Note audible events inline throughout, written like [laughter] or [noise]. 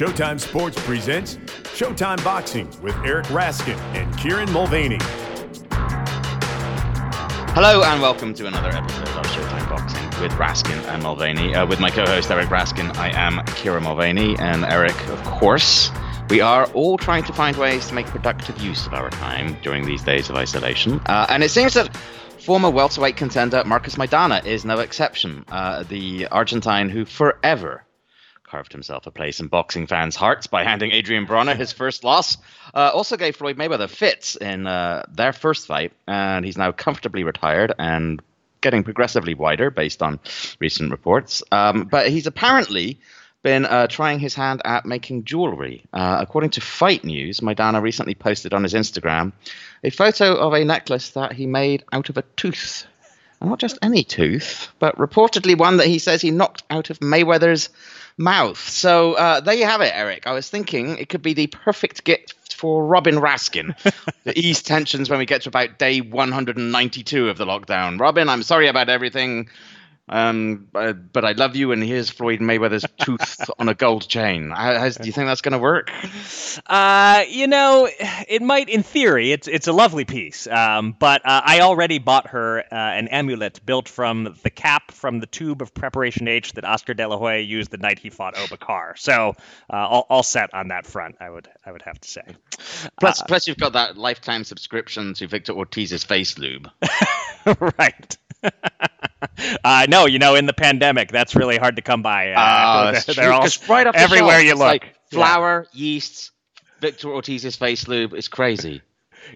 Showtime Sports presents Showtime Boxing with Eric Raskin and Kieran Mulvaney. Hello and welcome to another episode of Showtime Boxing with Raskin and Mulvaney. Uh, with my co-host Eric Raskin, I am Kieran Mulvaney, and Eric, of course. We are all trying to find ways to make productive use of our time during these days of isolation, uh, and it seems that former welterweight contender Marcos Maidana is no exception. Uh, the Argentine who forever carved himself a place in boxing fans' hearts by handing Adrien Broner his first loss. Uh, also gave Floyd Mayweather fits in uh, their first fight, and he's now comfortably retired and getting progressively wider based on recent reports. Um, but he's apparently been uh, trying his hand at making jewelry. Uh, according to Fight News, Maidana recently posted on his Instagram a photo of a necklace that he made out of a tooth. And not just any tooth, but reportedly one that he says he knocked out of Mayweather's mouth. So uh, there you have it, Eric. I was thinking it could be the perfect gift for Robin Raskin [laughs] to ease tensions when we get to about day 192 of the lockdown. Robin, I'm sorry about everything. Um, but, but I love you, and here's Floyd Mayweather's [laughs] tooth on a gold chain. How, how, do you think that's going to work? Uh, you know, it might in theory. It's it's a lovely piece. Um, but uh, I already bought her uh, an amulet built from the cap from the tube of Preparation H that Oscar De La Hoya used the night he fought Oba Carr. So uh, all, all set on that front. I would I would have to say. Plus, plus you've got that lifetime subscription to Victor Ortiz's face lube. [laughs] right. Uh, no, you know, in the pandemic, that's really hard to come by. Uh, [laughs] uh they're, they're all right up everywhere shelf, you look. Like flour, yeah. yeast, Victor Ortiz's face lube is crazy.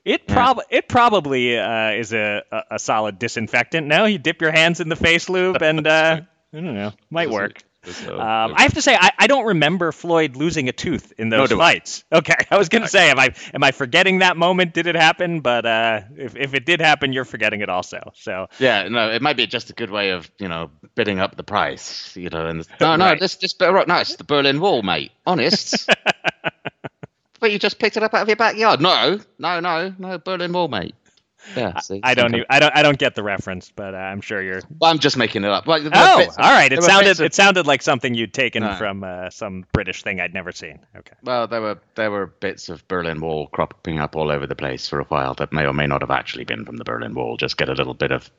It prob yeah. it probably uh, is a, a, a solid disinfectant. No, you dip your hands in the face lube, [laughs] and uh, I don't know, might work. Um, I have to say, I, I don't remember Floyd losing a tooth in those no, fights. I. [laughs] Okay, I was going to say, am I am I forgetting that moment? Did it happen? But uh, if if it did happen, you're forgetting it also. So yeah, no, it might be just a good way of you know bidding up the price. You know, and no, no, right. this this no, it's the Berlin Wall, mate. Honest. [laughs] but you just picked it up out of your backyard. No, no, no, no, Berlin Wall, mate. Yeah, see, I, don't. Even, I don't. I don't get the reference, but uh, I'm sure you're. Well, I'm just making it up. Well, oh, bits, all right. It sounded. Of, it sounded like something you'd taken no. from uh, some British thing I'd never seen. Okay. Well, there were there were bits of Berlin Wall cropping up all over the place for a while that may or may not have actually been from the Berlin Wall. Just get a little bit of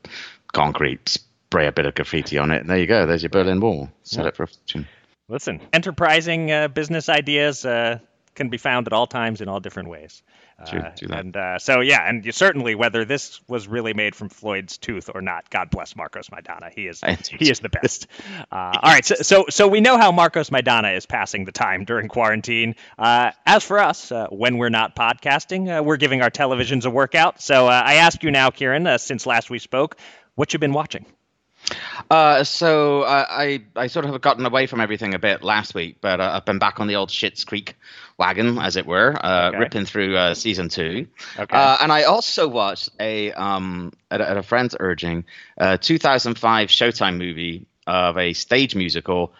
concrete, spray a bit of graffiti on it, and there you go. There's your Berlin Wall. Sell yeah. it for a fortune. Listen, enterprising uh, business ideas uh, can be found at all times in all different ways. Uh, and uh, so yeah, and you, certainly whether this was really made from Floyd's tooth or not, God bless Marcos Maidana. He is he is the best. Uh, all right, so, so, so we know how Marcos Maidana is passing the time during quarantine. Uh, as for us, uh, when we're not podcasting, we're giving our televisions a workout. So I ask you now, Kieran, since last we spoke, what you've been watching? Uh, so uh, I I sort of have gotten away from everything a bit last week, but uh, I've been back on the old Schitt's Creek wagon, as it were, uh, okay. ripping through uh, season two. Okay. Uh, and I also watched a um at, a, at a friend's urging, 2005 Showtime movie of a stage musical,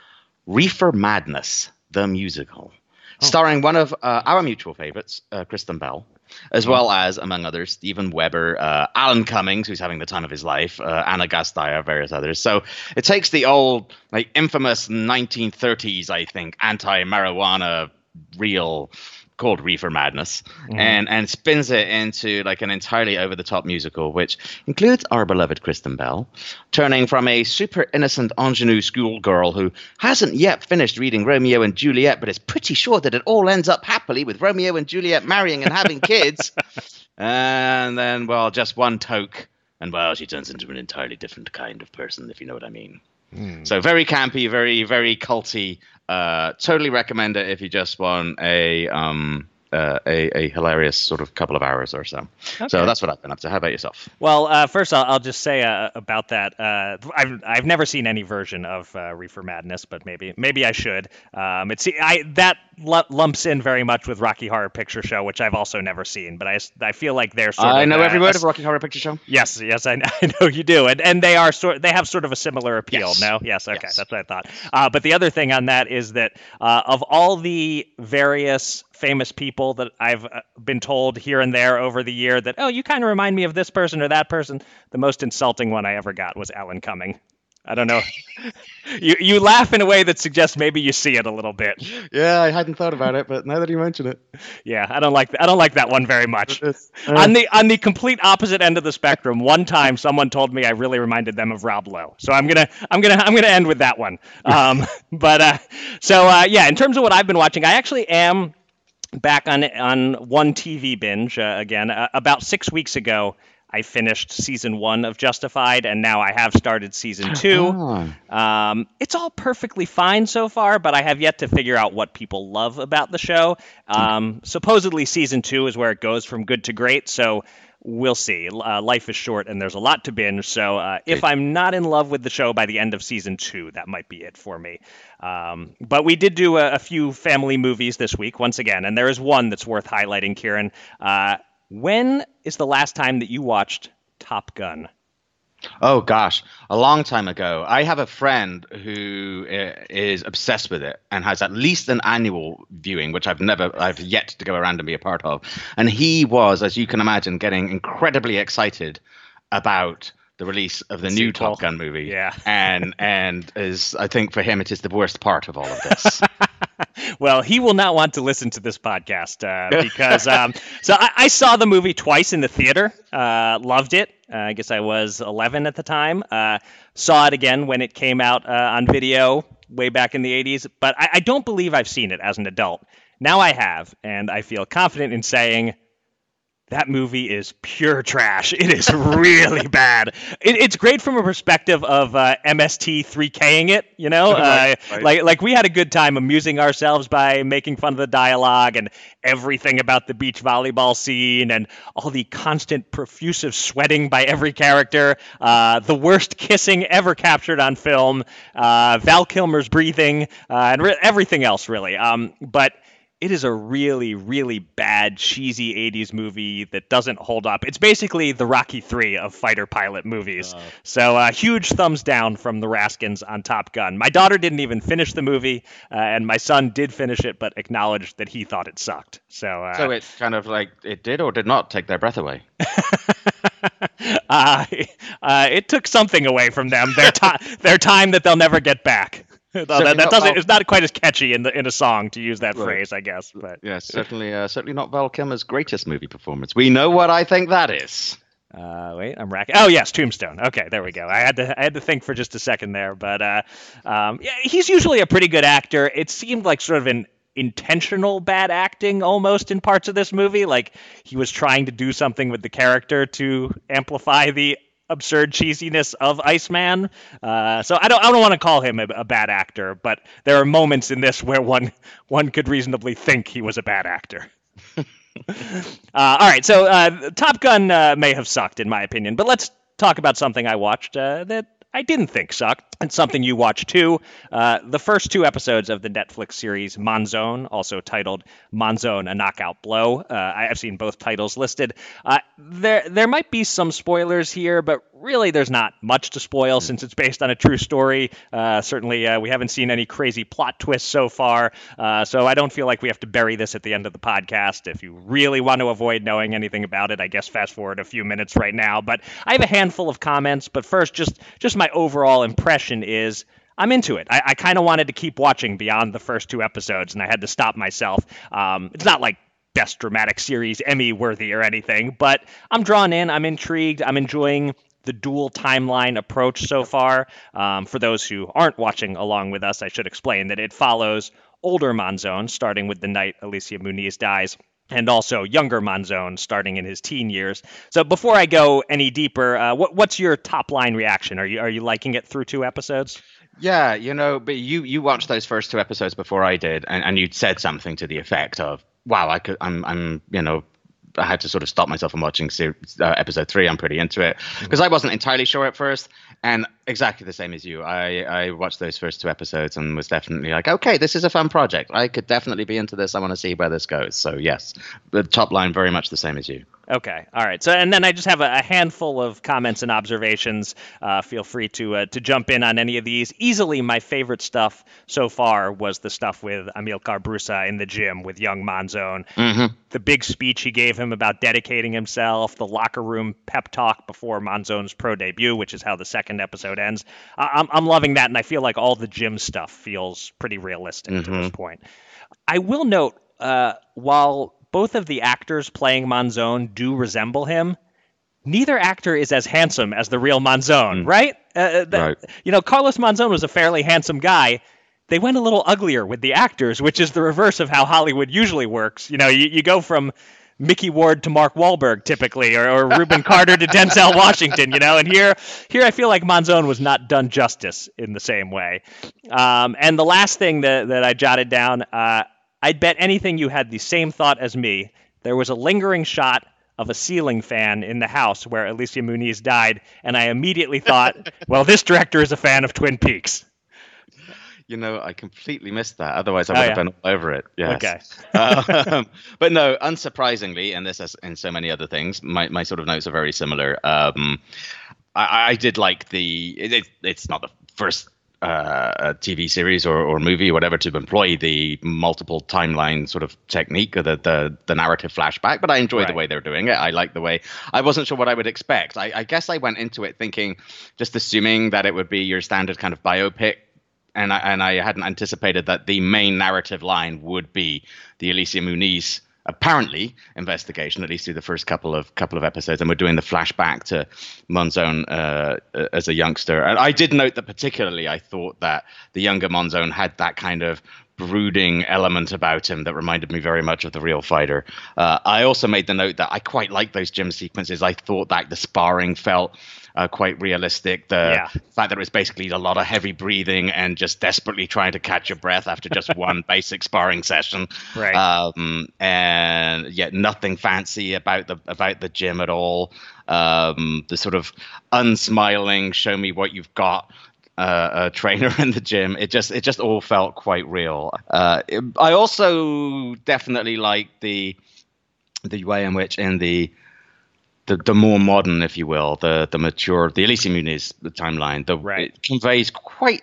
Reefer Madness, the musical, oh. starring one of our mutual favorites, Kristen Bell as well as, among others, Steven Weber, uh, Alan Cummings, who's having the time of his life, uh, Ana Gasteyer, various others. So it takes the old, like, infamous 1930s, I think, anti-marijuana real called Reefer Madness, mm-hmm. and and spins it into like an entirely over the top musical, which includes our beloved Kristen Bell, turning from a super innocent ingenue schoolgirl who hasn't yet finished reading Romeo and Juliet, but is pretty sure that it all ends up happily with Romeo and Juliet marrying and having kids, [laughs] and then well, just one toke, and well, she turns into an entirely different kind of person, if you know what I mean. Mm. So very campy, very very culty, uh, totally recommend it if you just want a um, uh, a, a, hilarious sort of couple of hours or so. Okay. So that's what I've been up to. How about yourself? Well, uh, first I'll, I'll, just say uh, about that. Uh, I've I've never seen any version of uh, Reefer Madness, but maybe maybe I should. Um, it's I that lumps in very much with Rocky Horror Picture Show, which I've also never seen, but I, I feel like they're sort I of. know every word of Rocky Horror Picture Show. Yes, yes, I, [laughs] I know you do, and and they are sort they have sort of a similar appeal. Yes. No, yes, okay, yes. that's what I thought. but the other thing on that is that of all the various famous people that I've uh, been told here and there over the year that, oh, you kind of remind me of this person or that person. The most insulting one I ever got was Alan Cumming. I don't know. [laughs] You you laugh in a way that suggests maybe you see it a little bit. Yeah, I hadn't thought about it, but now that you mention it, yeah, I don't like I don't like that one very much. Uh, on the on the complete opposite end of the spectrum, one time someone told me I really reminded them of Rob Lowe, so I'm gonna I'm gonna I'm gonna end with that one. [laughs] Um, [laughs] but uh, so uh, yeah, in terms of what I've been watching, I actually am back on on one TV binge uh, again. Uh, about six weeks ago, I finished season one of Justified, and now I have started season two. Oh. Um, it's all perfectly fine so far, but I have yet to figure out what people love about the show. Um, supposedly, season two is where it goes from good to great, so we'll see. Uh, life is short, and there's a lot to binge. So uh, if I'm not in love with the show by the end of season two, that might be it for me. Um, but we did do a, a, few family movies this week, once again, and there is one that's worth highlighting, Kieran. Uh, when is the last time that you watched Top Gun? Oh gosh, a long time ago. I have a friend who uh, obsessed with it and has at least an annual viewing, which I've never, I've yet to go around and be a part of. And he was, as you can imagine, getting incredibly excited about the release of the, new Top Gun movie. Yeah. and and is I think for him it is the worst part of all of this. [laughs] [laughs] well, he will not want to listen to this podcast uh, because um, so I, I, saw the movie twice in the theater. Uh, loved it. Uh, I guess I was 11 at the time. Uh, saw it again when it came out uh, on video way back in the 80s, but I, I don't believe I've seen it as an adult. Now I have, and I feel confident in saying that movie is pure trash. It is really [laughs] bad. It, it's great from a perspective of uh, MST 3King it, you know, right, uh, right. like like we had a good time amusing ourselves by making fun of the dialogue and everything about the beach volleyball scene and all the constant profusive sweating by every character, uh, the worst kissing ever captured on film, uh, Val Kilmer's breathing, uh, and re- everything else really. Um, but it is a really, really bad, cheesy 80s movie that doesn't hold up. It's basically the Rocky 3 of fighter pilot movies. Oh. So, uh, huge thumbs down from the Raskins on Top Gun. My daughter didn't even finish the movie, uh, and my son did finish it, but acknowledged that he thought it sucked. So, uh, so it's kind of like it did or did not take their breath away. [laughs] Uh, uh, it took something away from them, their, time, their time that they'll never get back. [laughs] that, that doesn't. Val- it's not quite as catchy in the in a song to use that right. phrase, I guess. But yeah, certainly, uh, certainly not Val Kilmer's greatest movie performance. We know what I think that is. Uh, wait, I'm racking. Oh yes, Tombstone. Okay, there we go. I had to I had to think for just a second there, but uh, um, yeah, he's usually a pretty good actor. It seemed like sort of an intentional bad acting almost in parts of this movie. Like he was trying to do something with the character to amplify the absurd cheesiness of Iceman. Uh, so I don't I don't want to call him a, a, bad actor, but there are moments in this where one one could reasonably think he was a bad actor. [laughs] uh, all right, so uh, Top Gun uh, may have sucked in my opinion, but let's talk about something I watched uh, that I didn't think sucked. And something you watch too. Uh, the first two episodes of the Netflix series Monzon, also titled Monzon: A Knockout Blow. Uh, I have seen both titles listed. Uh, there, there might be some spoilers here, but really there's not much to spoil since it's based on a true story. Uh, certainly, uh, we haven't seen any crazy plot twists so far, uh, so I don't feel like we have to bury this at the end of the podcast. If you really want to avoid knowing anything about it, I guess fast forward a few minutes right now. But I have a handful of comments. But first, just just my overall impression is. I'm into it. I, I kind of wanted to keep watching beyond the first two episodes, and I had to stop myself. Um, it's not like best dramatic series Emmy worthy or anything, but I'm drawn in. I'm intrigued. I'm enjoying the dual timeline approach so far. Um, for those who aren't watching along with us, I should explain that it follows older Monzon, starting with the night Alicia Muniz dies, and also younger Monzon, starting in his teen years. So before I go any deeper, uh, what, what's your top line reaction? Are you are you liking it through two episodes? Yeah, you know, but you you watched those first two episodes before I did, and, and you'd said something to the effect of, "Wow, I could, I'm I'm you know I had to sort of stop myself from watching series, uh, episode three. I'm pretty into it because. I wasn't entirely sure at first, and exactly the same as you. I I watched those first two episodes and was definitely like, okay, this is a fun project. I could definitely be into this. I want to see where this goes. So yes, the top line very much the same as you. Okay. All right. So, and then I just have a, a handful of comments and observations. Uh, feel free to uh, to jump in on any of these. Easily, my favorite stuff so far was the stuff with Amilcar Brusa in the gym with young Monzon. Mm-hmm. The big speech he gave him about dedicating himself, the locker room pep talk before Monzon's pro debut, which is how the second episode ends. I- I'm I'm loving that, and I feel like all the gym stuff feels pretty realistic mm-hmm. to this mm-hmm. point. I will note, uh, while both of the actors playing Monzon do resemble him, neither actor is as handsome as the real Monzon, mm. right? Uh, uh, the, right? You know, Carlos Monzon was a fairly handsome guy. They went a little uglier with the actors, which is the reverse of how Hollywood usually works. You know, you, you go from Micky Ward to Mark Wahlberg typically, or, or Rubin Carter to Denzel [laughs] Washington, you know. And here, here I feel like Monzon was not done justice in the same way. Um, and the last thing that, that I jotted down, uh, I'd bet anything you had the same thought as me. There was a lingering shot of a ceiling fan in the house where Alicia Muniz died, and I immediately thought, [laughs] well, this director is a fan of Twin Peaks. You know, I completely missed that. Otherwise, I would oh, have been all over it. Yes. Okay. [laughs] um, but no, unsurprisingly, and this as in so many other things, my, my sort of notes are very similar. Um, I, I, did like the. It, it's not the first uh, a TV series or, or movie or whatever to employ the multiple timeline sort of technique or the, the, the narrative flashback, but I enjoy right. the way they're doing it. I like the way I wasn't sure what I would expect. I, I guess I went into it thinking, just assuming that it would be your standard kind of biopic and I, and I hadn't anticipated that the main narrative line would be the Alicia Muniz apparently investigation, at least through the first couple of couple of episodes, and we're doing the flashback to Monzon uh, as a youngster. And I did note that particularly, I thought that the younger Monzon had that kind of brooding element about him that reminded me very much of the real fighter. Uh, I also made the note that I quite like those gym sequences. I thought that the sparring felt uh, quite realistic. The yeah. fact that it was basically a lot of heavy breathing and just desperately trying to catch your breath after just [laughs] one basic sparring session. Right. Um, and yet nothing fancy about the about the gym at all. Um, the sort of unsmiling, show me what you've got uh, a trainer in the gym. It just it just all felt quite real. Uh, it, I also definitely like the the way in which in the the, the more modern, if you will, the the mature, the Alicia Muniz timeline, the right. it conveys quite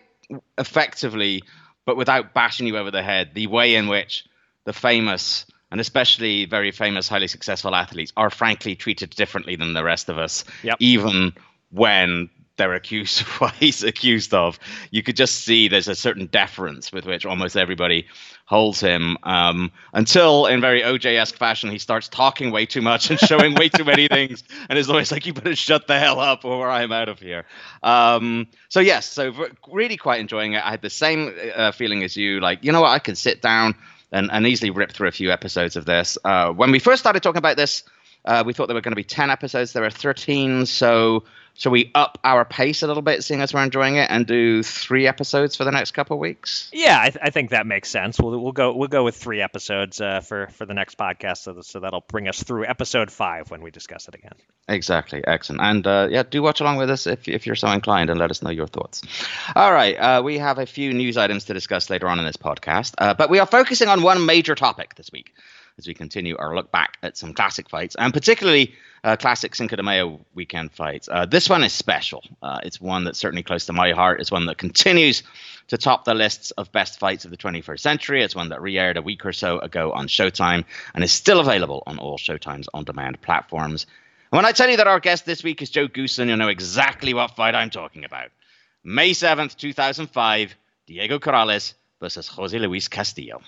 effectively, but without bashing you over the head, the way in which the famous and especially very famous, highly successful athletes are frankly treated differently than the rest of us, yep. even when they're accused of [laughs] what he's accused of. You could just see there's a certain deference with which almost everybody holds him um, until, in very OJ-esque fashion, he starts talking way too much and showing way too many things, [laughs] and is always like, "You better shut the hell up, or I'm out of here." Um, so yes, so really quite enjoying it. I had the same uh, feeling as you, like you know what, I can sit down and, and easily rip through a few episodes of this. Uh, when we first started talking about this, uh, we thought there were going to be ten episodes. There are thirteen, so Shall we up our pace a little bit, seeing as we're enjoying it, and do three episodes for the next couple of weeks? Yeah, I, th- I think that makes sense. We'll we'll go we'll go with three episodes uh, for for the next podcast, so, so that'll bring us through episode five when we discuss it again. Exactly, excellent, and uh, yeah, do watch along with us if if you're so inclined, and let us know your thoughts. All right, uh, we have a few news items to discuss later on in this podcast, uh, but we are focusing on one major topic this week as we continue our look back at some classic fights, and particularly uh, classic Cinco de Mayo weekend fights. Uh, this one is special. Uh, it's one that's certainly close to my heart. It's one that continues to top the lists of best fights of the 21st century. It's one that re aired a week or so ago on Showtime and is still available on all Showtime's on demand platforms. And when I tell you that our guest this week is Joe Goossen, you'll know exactly what fight I'm talking about. May 7th, 2005, Diego Corrales versus Jose Luis Castillo.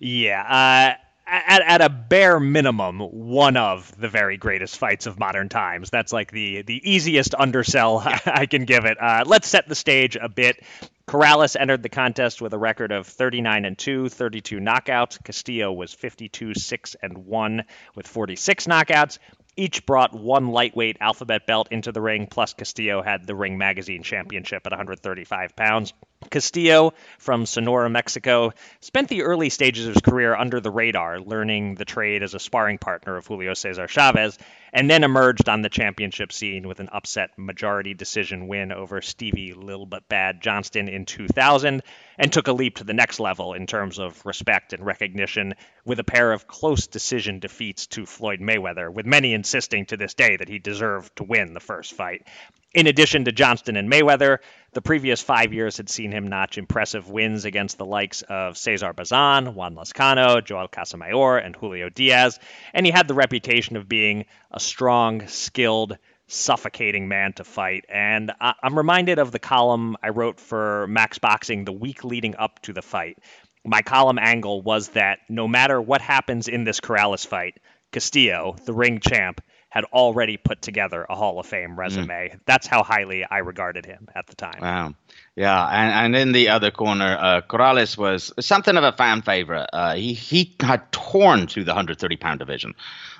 Yeah. Uh at, at a bare minimum, one of the very greatest fights of modern times. That's like the the easiest undersell yeah. [laughs] I can give it. Uh, let's set the stage a bit. Corrales entered the contest with a record of 39 and 2, 32 knockouts. Castillo was 52 6 and 1 with 46 knockouts. Each brought one lightweight alphabet belt into the ring, plus Castillo had the Ring Magazine Championship at 135 pounds. Castillo from Sonora, Mexico, spent the early stages of his career under the radar, learning the trade as a sparring partner of Julio Cesar Chavez, and then emerged on the championship scene with an upset majority decision win over Stevie Lil But Bad Johnston in 2000, and took a leap to the next level in terms of respect and recognition with a pair of close decision defeats to Floyd Mayweather, with many insisting to this day that he deserved to win the first fight. In addition to Johnston and Mayweather, the previous five years had seen him notch impressive wins against the likes of Cesar Bazan, Juan Lazcano, Joel Casamayor, and Julio Diaz, and he had the reputation of being a strong, skilled, suffocating man to fight. And I- am reminded of the column I wrote for Max Boxing the week leading up to the fight. My column angle was that no matter what happens in this Corrales fight, Castillo, the ring champ, had already put together a Hall of Fame resume. Mm. That's how highly I regarded him at the time. Wow. Yeah, and, and in the other corner, uh, Corrales was something of a fan favorite. Uh, he he had torn through the 130 pound division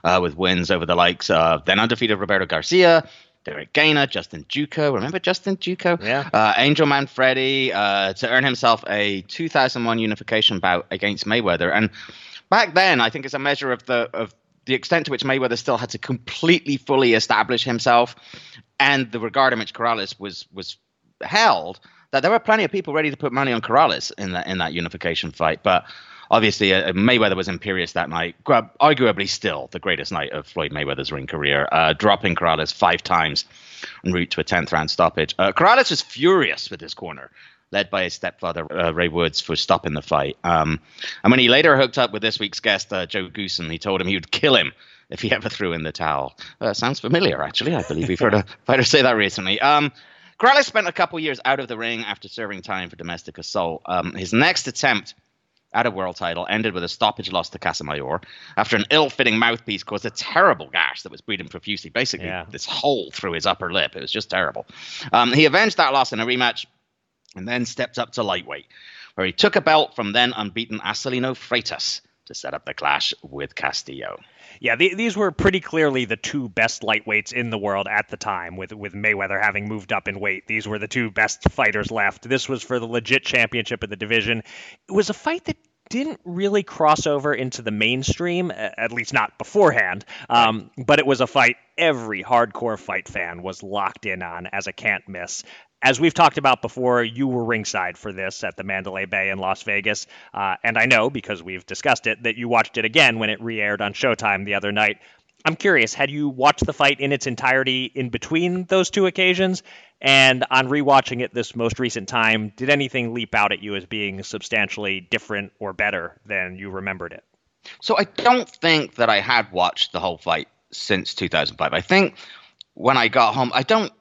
uh, with wins over the likes of then undefeated Roberto Garcia, Derrick Gainer, Justin Duco. Remember Justin Duco? Yeah. Uh, Angel Manfredy uh, to earn himself a 2001 unification bout against Mayweather. And back then, I think it's a measure of the of the extent to which Mayweather still had to completely fully establish himself and the regard in which Corrales was was held that there were plenty of people ready to put money on Corrales in that in that unification fight. But obviously uh, Mayweather was imperious that night. Arguably still the greatest night of Floyd Mayweather's ring career uh, dropping Corrales five times en route to a 10th round stoppage. Uh, Corrales was furious with his corner led by his stepfather, uh, Ray Woods, for stopping the fight. Um, and when he later hooked up with this week's guest, uh, Joe Goossen, he told him he would kill him if he ever threw in the towel. Uh, sounds familiar, actually. I believe we've heard a [laughs] fighter say that recently. Um, Corrales spent a couple years out of the ring after serving time for domestic assault. Um, his next attempt at a world title ended with a stoppage loss to Casamayor after an ill-fitting mouthpiece caused a terrible gash that was bleeding profusely. Basically, yeah. this hole through his upper lip. It was just terrible. Um, he avenged that loss in a rematch and then stepped up to lightweight, where he took a belt from then unbeaten Acelino Freitas to set up the clash with Castillo. Yeah, the, these were pretty clearly the two best lightweights in the world at the time, with with Mayweather having moved up in weight. These were the two best fighters left. This was for the legit championship of the division. It was a fight that didn't really cross over into the mainstream, at least not beforehand. Um, but it was a fight every hardcore fight fan was locked in on as a can't miss as we've talked about before, you were ringside for this at the Mandalay Bay in Las Vegas. Uh, and I know, because we've discussed it, that you watched it again when it re aired on Showtime the other night. I'm curious, had you watched the fight in its entirety in between those two occasions? And on rewatching it this most recent time, did anything leap out at you as being substantially different or better than you remembered it? So I don't think that I had watched the whole fight since 2005. I think when I got home, I don't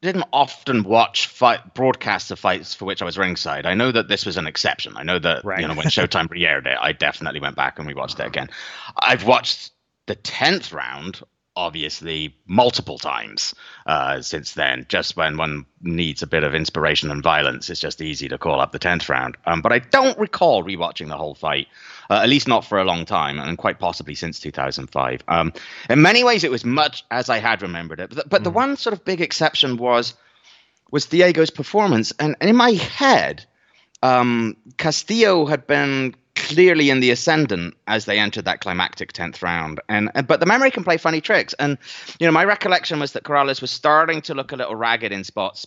didn't often watch fight broadcasts of fights for which I was ringside. I know that this was an exception. I know that right. you know when [laughs] Showtime re-aired it, I definitely went back and rewatched it again. I've watched the tenth round obviously multiple times uh, since then. Just when one needs a bit of inspiration and violence, it's just easy to call up the tenth round. Um, but I don't recall rewatching the whole fight uh, at least not for a long time, and quite possibly since 2005. Um, in many ways, it was much as I had remembered it. But, but mm. the one sort of big exception was was Diego's performance, and, and in my head, um, Castillo had been clearly in the ascendant as they entered that climactic 10th round and, and, but the memory can play funny tricks and you know my recollection was that Corrales was starting to look a little ragged in spots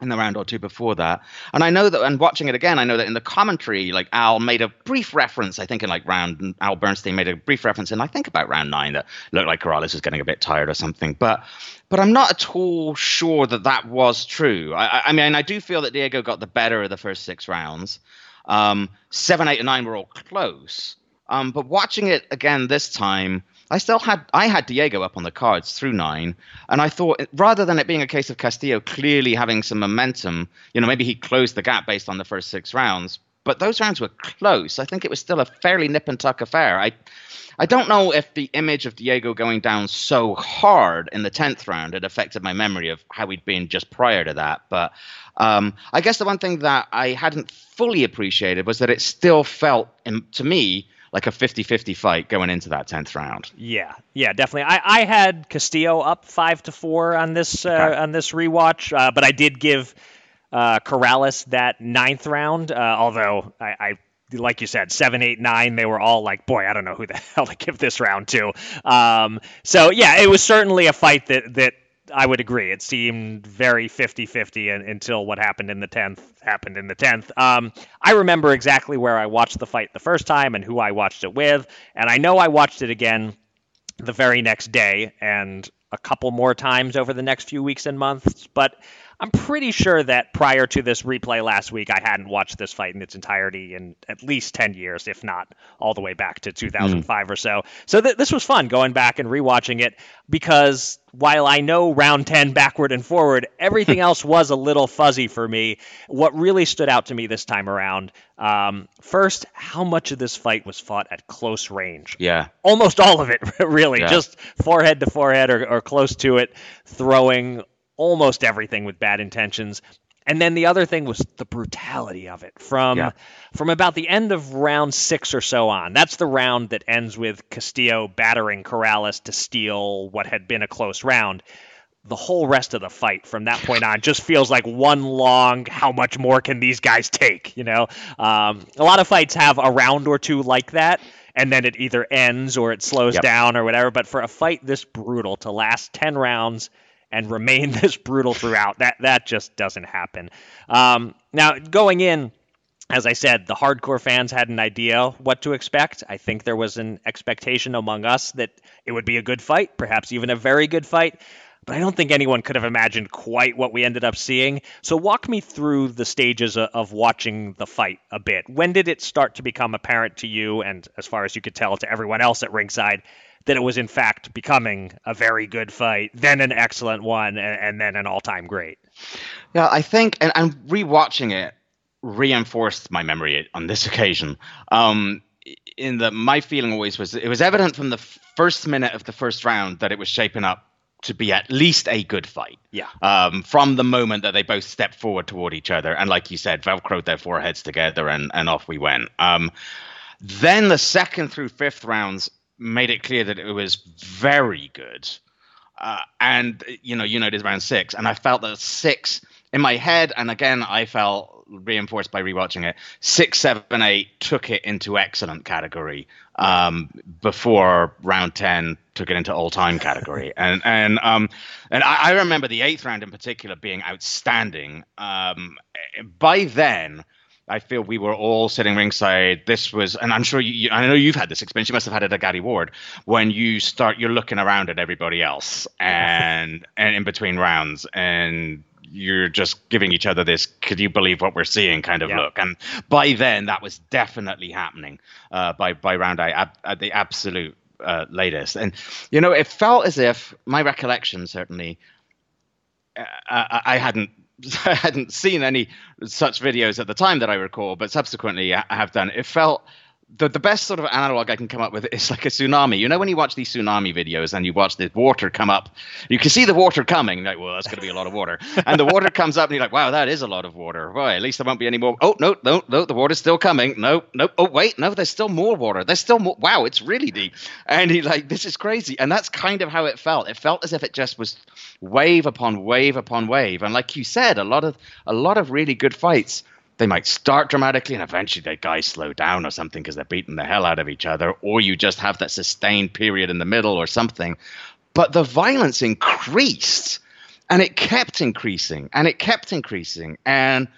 in the round or two before that. And I know that, and watching it again, I know that in the commentary, like Al made a brief reference, I think in like round, Al Bernstein made a brief reference in, I think about round nine, that looked like Corrales was getting a bit tired or something. But, but I'm not at all sure that that was true. I, I mean, I do feel that Diego got the better of the first six rounds. Um, seven, eight, and nine were all close. Um, but watching it again this time, I still had I had Diego up on the cards through nine, and I thought rather than it being a case of Castillo clearly having some momentum, you know, maybe he closed the gap based on the first six rounds, but those rounds were close. I think it was still a fairly nip and tuck affair. I I don't know if the image of Diego going down so hard in the tenth round had affected my memory of how he'd been just prior to that, but. Um, I guess the one thing that I hadn't fully appreciated was that it still felt, to me, like a 50-50 fight going into that 10th round. Yeah. Yeah, definitely. I, I had Castillo up 5 to 4 on this uh, okay. on this rewatch, uh, but I did give uh, Corrales that ninth round. Uh, although I, I like you said, seven, eight, nine, they were all like, boy, I don't know who the [laughs] hell to give this round to. Um, so yeah, it was certainly a fight that that I would agree. It seemed very 50-50 until what happened in the 10th happened in the 10th. Um, I remember exactly where I watched the fight the first time and who I watched it with, and I know I watched it again the very next day and a couple more times over the next few weeks and months, but I'm pretty sure that prior to this replay last week, I hadn't watched this fight in its entirety in at least 10 years, if not all the way back to 2005 mm. or so. So th- this was fun going back and rewatching it because while I know round 10 backward and forward, [laughs] everything else was a little fuzzy for me. What really stood out to me this time around um, first, how much of this fight was fought at close range? Yeah. Almost all of it, [laughs] really. Yeah. Just forehead to forehead or, or close to it, throwing almost everything with bad intentions. And then the other thing was the brutality of it from yeah. from about the end of round six or so on. That's the round that ends with Castillo battering Corrales to steal what had been a close round. The whole rest of the fight from that point on just feels like one long. How much more can these guys take? You know, um, a lot of fights have a round or two like that, and then it either ends or it slows yep. down or whatever. But for a fight this brutal to last ten rounds and remain [laughs] this brutal throughout. That that just doesn't happen. Um, now going in. As I said, the hardcore fans had an idea what to expect. I think there was an expectation among us that it would be a good fight, perhaps even a very good fight but I don't think anyone could have imagined quite what we ended up seeing. So, walk me through the stages of watching the fight a bit. When did it start to become apparent to you, and as far as you could tell to everyone else at ringside, that it was in fact becoming a very good fight, then an excellent one, and, and then an all-time great. Yeah, I think, and, and rewatching it reinforced my memory on this [laughs] occasion. Um, in that my feeling always was it was evident from the first minute of the first round that it was shaping up to be at least a good fight. Yeah. Um, from the moment that they both stepped forward toward each other, and like you said, velcroed their foreheads together, and and off we went. Um, then the second through fifth rounds made it clear that it was very good. Uh, and you know, you noticed round six, and I felt that six in my head, and again, I felt reinforced by rewatching it. Six, seven, eight took it into excellent category um, before round ten took it into all time category, [laughs] and and um, and I, I, remember the eighth round in particular being outstanding. Um, by then I feel we were all sitting ringside. This was, and I'm sure you, I know you've had this experience. You must have had it at Gatti Ward when you start, you're looking around at everybody else and, and in between rounds and you're just giving each other this, could you believe what we're seeing kind of yeah. look. And by then that was definitely happening, uh, by, by round I, ab, at the absolute uh, latest. And, you know, it felt as if my recollection certainly, uh, I, I hadn't [laughs] I hadn't seen any such videos at the time that I recall, but subsequently I have done. It felt the, the best sort of analog I can come up with is like a tsunami. You know, when you watch these tsunami videos and you watch the water come up, you can see the water coming. Like, well, that's going to be a lot of water. And the water comes up, and you're like, wow, that is a lot of water. Well, at least there won't be any more. Oh, no, no, no, the water's still coming. No, no. Oh, wait, no, there's still more water. There's still more. Wow, it's really deep. And he like, this is crazy. And that's kind of how it felt. It felt as if it just was wave upon wave upon wave. And like you said, a lot of a lot of really good fights they might start dramatically and eventually the guys slow down or something because they're beating the hell out of each other, or you just have that sustained period in the middle or something. But the violence increased and it kept increasing and it kept increasing. And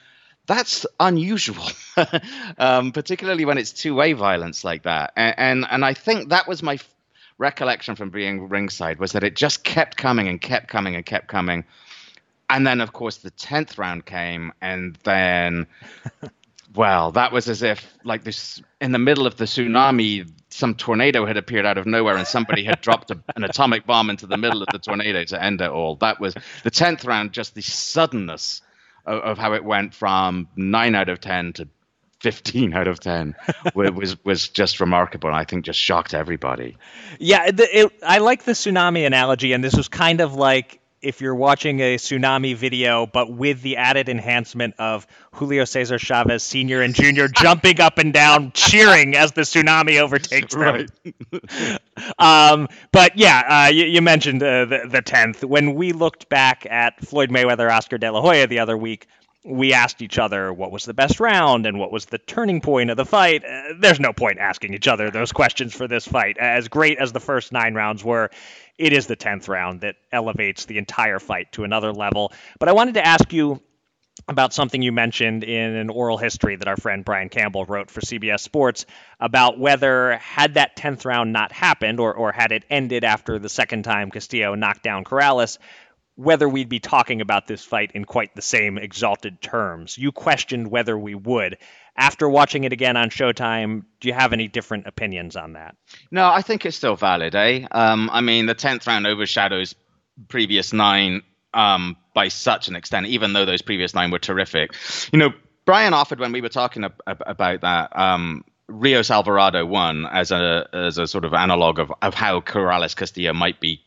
that's unusual, [laughs] um, particularly when it's two way violence like that. And, and, and I think that was my recollection from being ringside was that it just kept coming and kept coming and kept coming and then of course the 10th round came and then [laughs] well that was as if like this in the middle of the tsunami some tornado had appeared out of nowhere and somebody had [laughs] dropped a, an atomic bomb into the middle of the tornado to end it all. That was the 10th round just the suddenness of, of how it went from 9 out of 10 to 15 out of 10 [laughs] was was just remarkable and i think just shocked everybody. Yeah the, it, i like the tsunami analogy and this was kind of like if you're watching a tsunami video, but with the added enhancement of Julio Cesar Chavez Sr. and Jr. [laughs] jumping up and down, cheering as the tsunami overtakes them. Right. [laughs] um, but yeah, uh, you, you, mentioned uh, the, the 10th. When we looked back at Floyd Mayweather, Oscar De La Hoya the other week, we asked each other what was the best round and what was the turning point of the fight. Uh, there's no point asking each other those questions for this fight. As great as the first nine rounds were, it is the 10th round that elevates the entire fight to another level. But I wanted to ask you about something you mentioned in an oral history that our friend Brian Campbell wrote for CBS Sports about whether, had that 10th round not happened or, or had it ended after the second time Castillo knocked down Corrales, whether we'd be talking about this fight in quite the same exalted terms. You questioned whether we would. After watching it again on Showtime, do you have any different opinions on that? No, I think it's still valid, eh? Um, I mean, the 10th round overshadows previous nine um, by such an extent, even though those previous nine were terrific. You know, Brian offered when we were talking ab- about that. Um, Rios Alvarado one as a as a sort of analog of, of how Corrales Castillo might be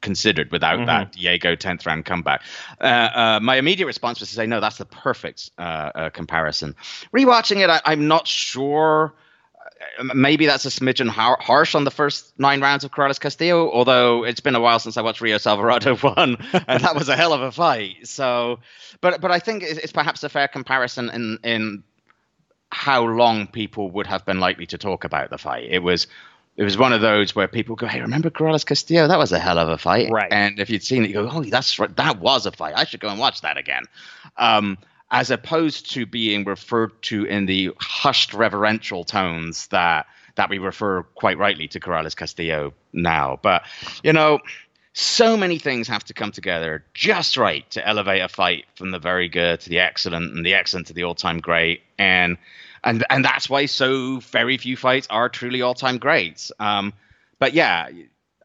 considered without mm-hmm. that Diego 10th round comeback. Uh, uh, my immediate response was to say, no, that's the perfect uh, uh comparison. Rewatching it, I, am not sure. Uh, maybe that's a smidgen har- harsh on the first nine rounds of Corrales Castillo, although it's been a while since I watched Rio Alvarado [laughs] one, and that was a hell of a fight. So, but but I think it's, it's perhaps a fair comparison in in how long people would have been likely to talk about the fight. It was it was one of those where people go, "Hey, remember Corrales Castillo? That was a hell of a fight." Right. And if you'd seen it, you go, "Oh, that's right. That was a fight. I should go and watch that again." Um, as opposed to being referred to in the hushed reverential tones that that we refer quite rightly to Corrales Castillo now. But you know, so many things have to come together just right to elevate a fight from the very good to the excellent, and the excellent to the all-time great. And and and that's why so very few fights are truly all time greats. Um, but yeah,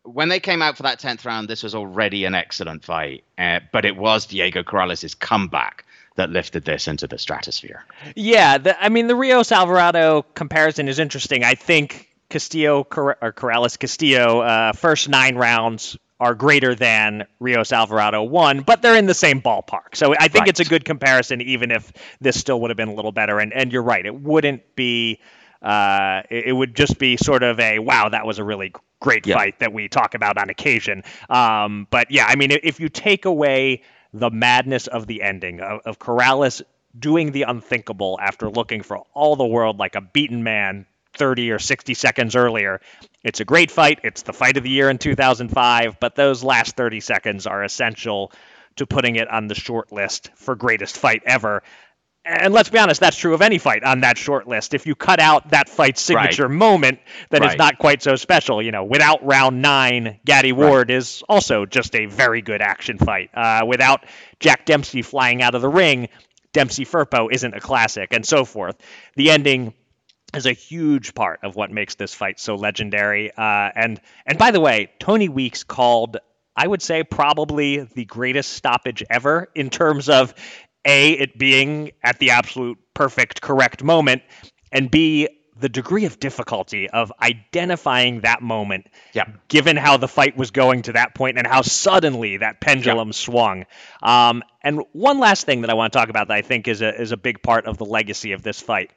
when they came out for that tenth round, this was already an excellent fight. Uh, but it was Diego Corrales' comeback that lifted this into the stratosphere. Yeah, the, I mean the Rios Alvarado comparison is interesting. I think Castillo or Corrales Castillo uh, first nine rounds are greater than Rios Alvarado one, but they're in the same ballpark. So I think right. it's a good comparison, even if this still would have been a little better. And and you're right, it wouldn't be. Uh, it, it would just be sort of a wow, that was a really great yeah. fight that we talk about on occasion. Um, but yeah, I mean, if you take away the madness of the ending of, of Corrales doing the unthinkable after looking for all the world like a beaten man 30 or 60 seconds earlier. It's a great fight. It's the fight of the year in 2005, but those last 30 seconds are essential to putting it on the short list for greatest fight ever. And let's be honest, that's true of any fight on that short list. If you cut out that fight's signature right. moment, then right. it's not quite so special. You know, without round nine, Gatti Ward right. is also just a very good action fight. Uh, without Jack Dempsey flying out of the ring, Dempsey Firpo isn't a classic, and so forth. The ending is a huge part of what makes this fight so legendary. Uh, and and by the way, Tony Weeks called, I would say, probably the greatest stoppage ever in terms of a it being at the absolute perfect correct moment, and b the degree of difficulty of identifying that moment, given how the fight was going to that point and how suddenly that pendulum swung. Um, and one last thing that I want to talk about that I think is a is a big part of the legacy of this fight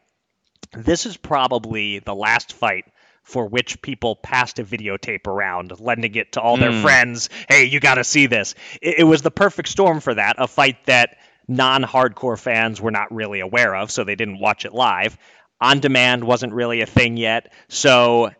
this is probably the last fight for which people passed a videotape around, lending it to all their mm. friends. Hey, you got to see this. It, it, was the perfect storm for that, a fight that non hardcore fans were not really aware of, so they didn't watch it live. On demand wasn't really a thing yet, so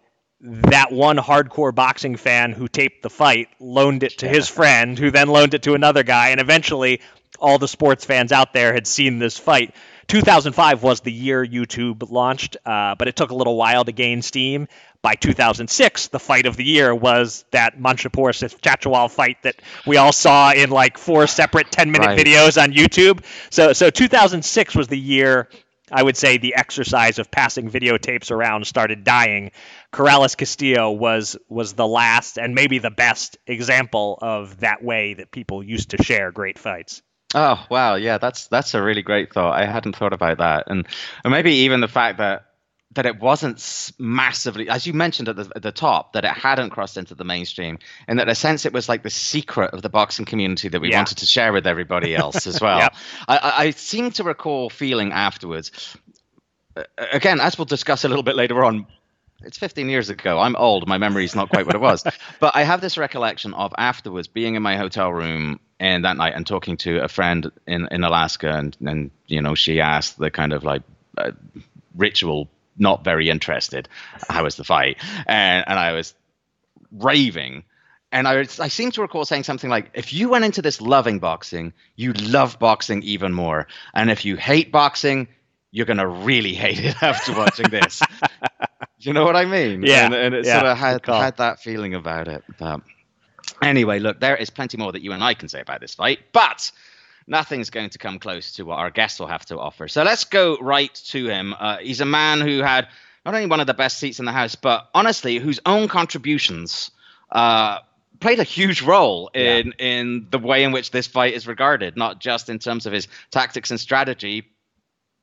that one hardcore boxing fan who taped the fight loaned it to his [laughs] friend, who then loaned it to another guy, and eventually all the sports fans out there had seen this fight. 2005 was the year YouTube launched, uh, but it took a little while to gain steam. By 2006, the fight of the year was that Monshipour Chachawal fight that we all saw in like four separate 10 minute right. videos on YouTube. So, so 2006 was the year I would say the exercise of passing videotapes around started dying. Corrales Castillo was was the last and maybe the best example of that way that people used to share great fights. Oh wow, yeah, that's that's a really great thought. I hadn't thought about that, and and maybe even the fact that that it wasn't massively, as you mentioned at the, at the top, that it hadn't crossed into the mainstream, and that in a sense it was like the secret of the boxing community that we yeah. wanted to share with everybody [laughs] else as well. I, I seem to recall feeling afterwards, again, as we'll discuss a little bit later on, It's 15 years ago. I'm old. My memory is not quite what it was. [laughs] but I have this recollection of afterwards being in my hotel room and that night and talking to a friend in, in Alaska. And, and, you know, she asked the kind of like uh, ritual, not very interested, how was the fight? And, and I was raving and I, I seem to recall saying something like, if you went into this loving boxing, you love boxing even more. And if you hate boxing, you're going to really hate it [laughs] after watching this. [laughs] you know what I mean? Yeah. And, and it yeah. sort of had, had that feeling about it. But anyway, look, there is plenty more that you and I can say about this fight, but nothing's going to come close to what our guest will have to offer. So let's go right to him. Uh, he's a man who had not only one of the best seats in the house, but honestly, whose own contributions. Uh, played a huge role in yeah. in the way in which this fight is regarded, not just in terms of his tactics and strategy,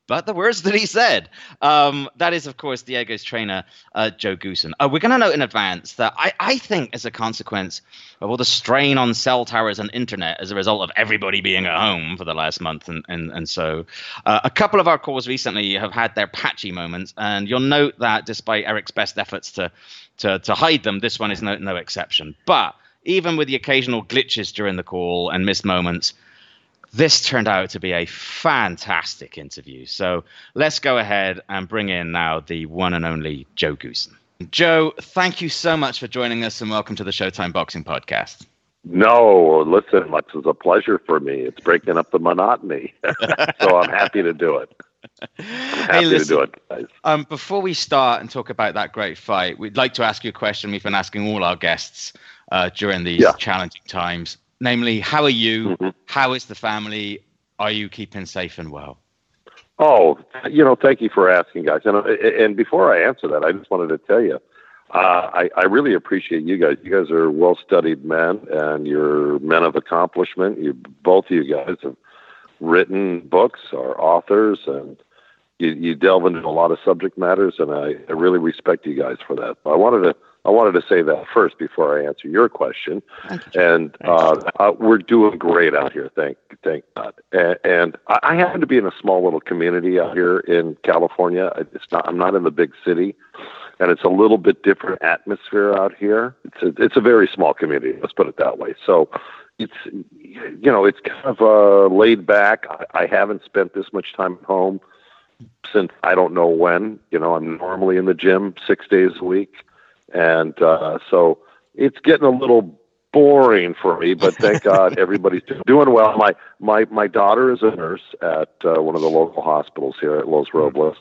but the words that he said. Um, that is, of course, Diego's trainer, uh, Joe Goossen. Uh, we're going to note in advance that I, I think, as a consequence of all the strain on cell towers and internet as a result of everybody being at home for the last month and, and, and so, uh, a couple of our calls recently have had their patchy moments. And you'll note that despite Eric's best efforts to, to, to hide them, this one is no, no exception. But even with the occasional glitches during the call and missed moments, this turned out to be a fantastic interview. So let's go ahead and bring in now the one and only Joe Goossen. Joe, thank you so much for joining us and welcome to the Showtime Boxing Podcast. No, listen, Lex, it's a pleasure for me. It's breaking up the monotony. [laughs] so I'm happy to do it. I'm happy hey, listen, to do it. Guys. Um, before we start and talk about that great fight, we'd like to ask you a question we've been asking all our guests uh, during these yeah. challenging times. Namely, how are you? Mm-hmm. How is the family? Are you keeping safe and well? Oh, you know, thank you for asking, guys. And and before I answer that, I just wanted to tell you, uh, I I really appreciate you guys. You guys are well studied men, and you're men of accomplishment. You both of you guys have written books, are authors, and you you delve into a lot of subject matters, and I, I really respect you guys for that. I wanted to I wanted to say that first before I answer your question. And uh, uh, we're doing great out here, thank thank God. And, and, I happen to be in a small little community out here in California. It's not I'm not in the big city, and it's a little bit different atmosphere out here. It's a, it's a very small community. Let's put it that way. So. It's you know it's kind of uh, laid back. I, I haven't spent this much time at home since I don't know when. You know, I'm normally in the gym six days a week and uh, so it's getting a little boring for me. But thank [laughs] God everybody's doing well. My my my daughter is a nurse at uh, one of the local hospitals here at Los Robles,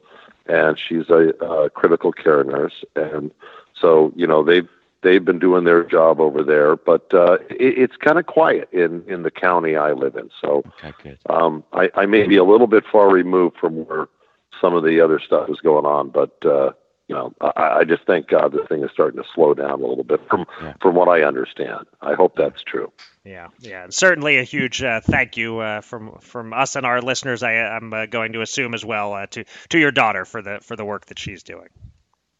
and she's a, a critical care nurse. And so you know they've they've been doing their job over there, but uh, it, it's kind of quiet in in the county I live in. So okay, um, I, I may be a little bit far removed from where some of the other stuff is going on, but uh, you know, I, I just thank God this thing is starting to slow down a little bit from yeah. from what I understand. I hope that's true. Yeah, yeah, certainly a huge uh, thank you uh, from from us and our listeners. I, am uh, going to assume as well uh, to to your daughter for the for the work that she's doing.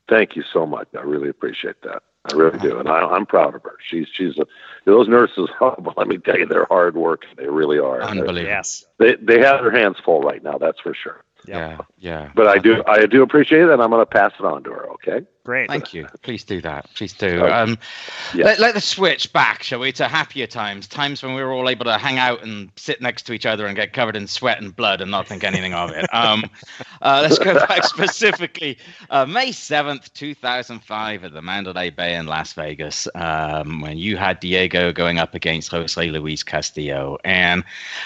Thank you so much. I really appreciate that. I really do, and I, am proud of her. She's she's a, those nurses. [laughs] Oh, let me tell you, they're hard work. They really are. Unbelievable. Yes. They they have their hands full right now. That's for sure. Yeah, yeah. But I do, I do appreciate it, and I'm going to pass it on to her. Okay. Great. Thank you. Please do that. Please do. Um, yeah. let, let us switch back, shall we, to happier times, times when we were all able to hang out and sit next to each other and get covered in sweat and blood and not think anything of it. Um, uh, let's go [laughs] back specifically. Uh, May 7th, 2005, at the Mandalay Bay in Las Vegas, um, when you had Diego going up against Jose Luis Castillo. And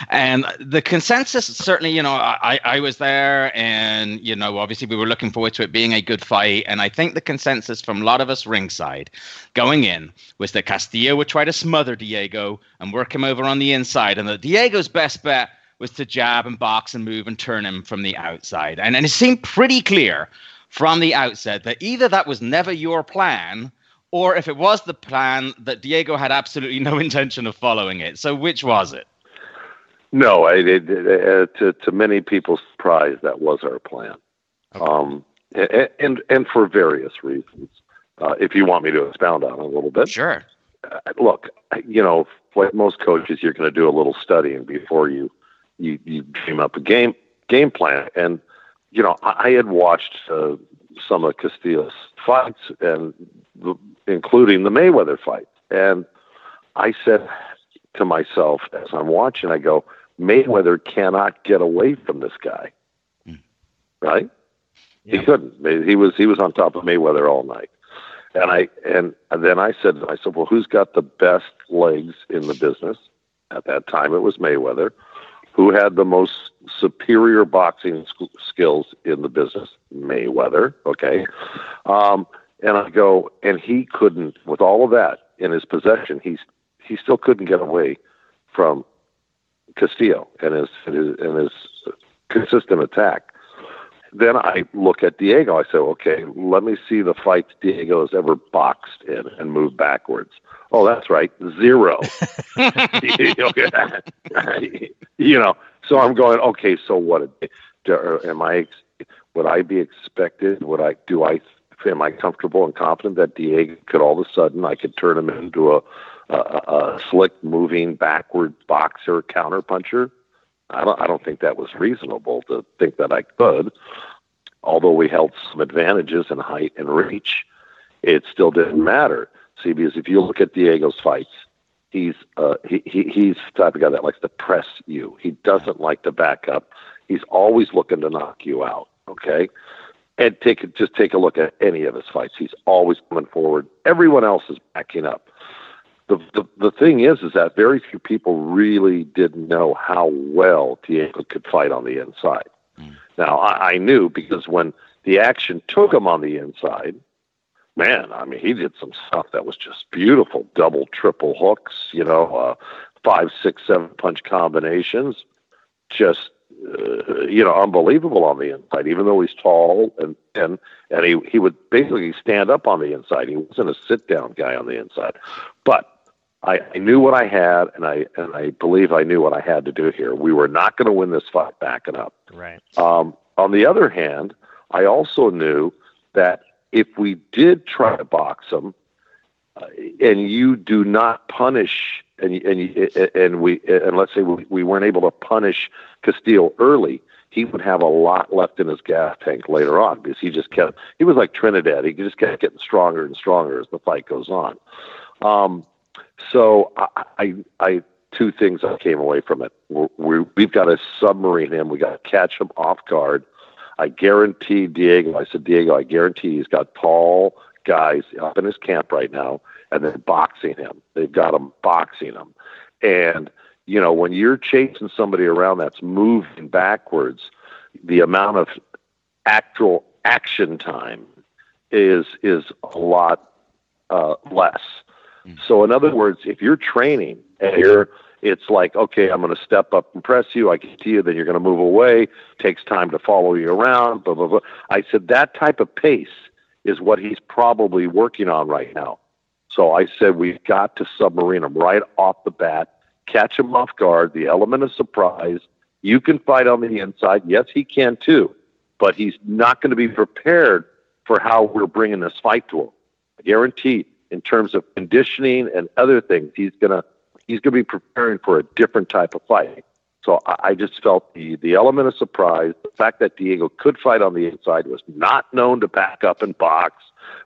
and the consensus, certainly, you know, I, I was there and, you know, obviously we were looking forward to it being a good fight. And I think the consensus from a lot of us ringside going in was that Castillo would try to smother Diego and work him over on the inside, and that Diego's best bet was to jab and box and move and turn him from the outside. And, and it seemed pretty clear from the outset that either that was never your plan, or if it was the plan, that Diego had absolutely no [laughs] intention of following it. So which was it? No, it, it, uh, to to many people's surprise, that was our plan. Okay. Um, and and for various reasons. Uh, if you want me to expound on it a little bit, sure. Uh, look, you know, like most coaches, you're going to do a little studying before you you you dream up a game game plan. And you know, I, I had watched uh, some of Castillo's fights, and the, including the Mayweather fight. And I said to myself as I'm watching, I go, Mayweather cannot get away from this guy, mm. right? He couldn't. He was he was on top of Mayweather all night. And I and, then I said to myself, well, who's got the best legs in the business? At that time, it was Mayweather. Who had the most superior boxing skills in the business? Mayweather. Okay. Um, and I go, and he couldn't, with all of that in his possession, he's he still couldn't get away from Castillo and his and his, and his consistent attack. Then I look at Diego. I say, okay, let me see the fights Diego has ever boxed in and move backwards. Oh, that's right, zero. [laughs] [laughs] you know, so I'm going. Okay, so what? Am I? Would I be expected? Would I? Do I? Am I comfortable and confident that Diego could all of a sudden I could turn him into a, a, a slick, moving, backward boxer, counter puncher? I don't, I don't think that was reasonable to think that I could. Although we held some advantages in height and reach, it still didn't matter. See, because if you look at Diego's fights, he's uh, he, he he's the type of guy that likes to press you. He doesn't like to back up. He's always looking to knock you out. Okay, and take just take a look at any of his fights. He's always coming forward. Everyone else is backing up the, the the thing is, is that very few people really didn't know how well Diego could fight on the inside. Mm. Now I, I knew because when the action took him on the inside, man, I mean, he did some stuff that was just beautiful, double, triple hooks, you know, uh, five, six, seven punch combinations, just uh, you know, unbelievable on the inside. Even though he's tall and and and he he would basically stand up on the inside. He wasn't a sit down guy on the inside, but I, I knew what I had, and I and I believe I knew what I had to do here. We were not going to win this fight backing up. Right. Um, on the other hand, I also knew that if we did try to box him, uh, and you do not punish, and and and we and let's say we, we weren't able to punish Castillo early, he would have a lot left in his gas tank later on because he just kept. He was like Trinidad. He just kept getting stronger and stronger as the fight goes on. Um, so I, I, I two things I came away from it. we we've got to submarine him. We got to catch him off guard. I guarantee Diego. I said Diego. I guarantee he's got tall guys up in his camp right now, and they're boxing him. They've got him boxing him, and you know when you're chasing somebody around that's moving backwards, the amount of actual action time is is a lot uh, less Mm. so, in other words, if you're training and you're, it's like, okay, I'm going to step up and press you. I get to you, then you're going to move away. Takes time to follow you around. Blah blah blah. I said that type of pace is what he's probably working on right now. So I said we've got to submarine him right off the bat, catch him off guard, the element of surprise. You can fight on the inside. Yes, he can too, but he's not going to be prepared for how we're bringing this fight to him. I guarantee in terms of conditioning and other things. He's gonna he's gonna be preparing for a different type of fight. So I, I just felt the the element of surprise, the fact that Diego could fight on the inside, was not known to back up and box.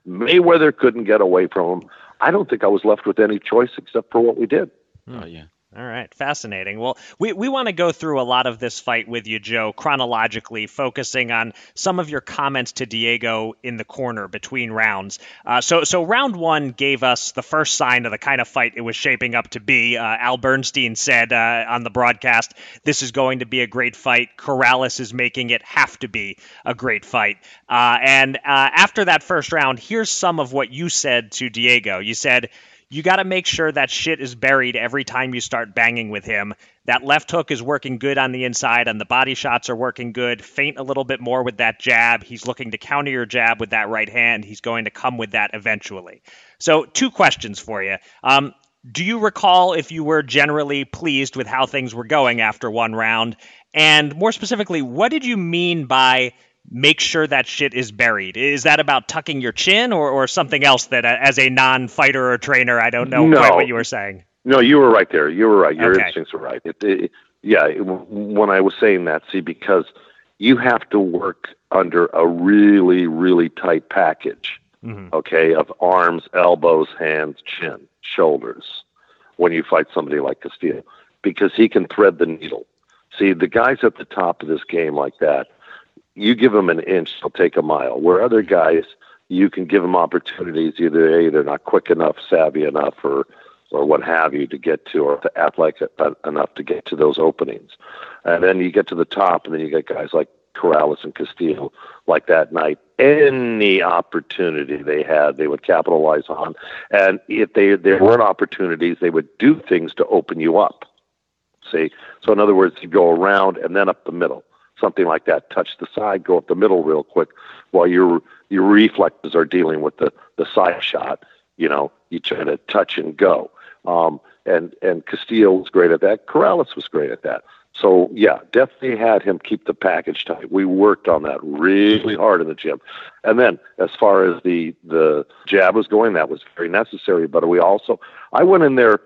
Mayweather couldn't get away from him. I don't think I was left with any choice except for what we did. Oh yeah. All right, fascinating. Well, we, we want to go through a lot of this fight with you, Joe, chronologically, focusing on some of your comments to Diego in the corner between rounds. Uh, so, so round one gave us the first sign of the kind of fight it was shaping up to be. Uh, Al Bernstein said uh, on the broadcast, "This is going to be a great fight. Corrales is making it have to be a great fight." Uh, and uh, after that first round, here's some of what you said to Diego. You said you got to make sure that shit is buried every time you start banging with him. That left hook is working good on the inside, and the body shots are working good. Feint a little bit more with that jab. He's looking to counter your jab with that right hand. He's going to come with that eventually. So, two questions for you. Um, do you recall if you were generally pleased with how things were going after one round? And more specifically, what did you mean by make sure that shit is buried? Is that about tucking your chin or, or something else that, uh, as a non fighter or trainer, I don't know no. quite what you were saying? No, you were right there. You were right. Your okay. instincts were right. It, it, yeah, it, when I was saying that, see, because you have to work under a really, really tight package, mm-hmm. okay, of arms, elbows, hands, chin, shoulders when you fight somebody like Castillo because he can thread the needle. See, the guys at the top of this game like that, you give them an inch, they'll take a mile. Where other guys, you can give them opportunities either a they're not quick enough, savvy enough, or or what have you to get to, or to act athletic enough to get to those openings. And then you get to the top, and then you get guys like Corrales and Castillo like that night. Any opportunity they had, they would capitalize on. And if they there weren't opportunities, they would do things to open you up. See, so in other words, you go around and then up the middle, something like that. Touch the side, go up the middle real quick, while your your reflexes are dealing with the the side shot. You know, you try to touch and go. Um, and and Castillo was great at that. Corrales was great at that. So yeah, definitely had him keep the package tight. We worked on that really hard in the gym. And then as far as the the jab was going, that was very necessary. But we also I went in there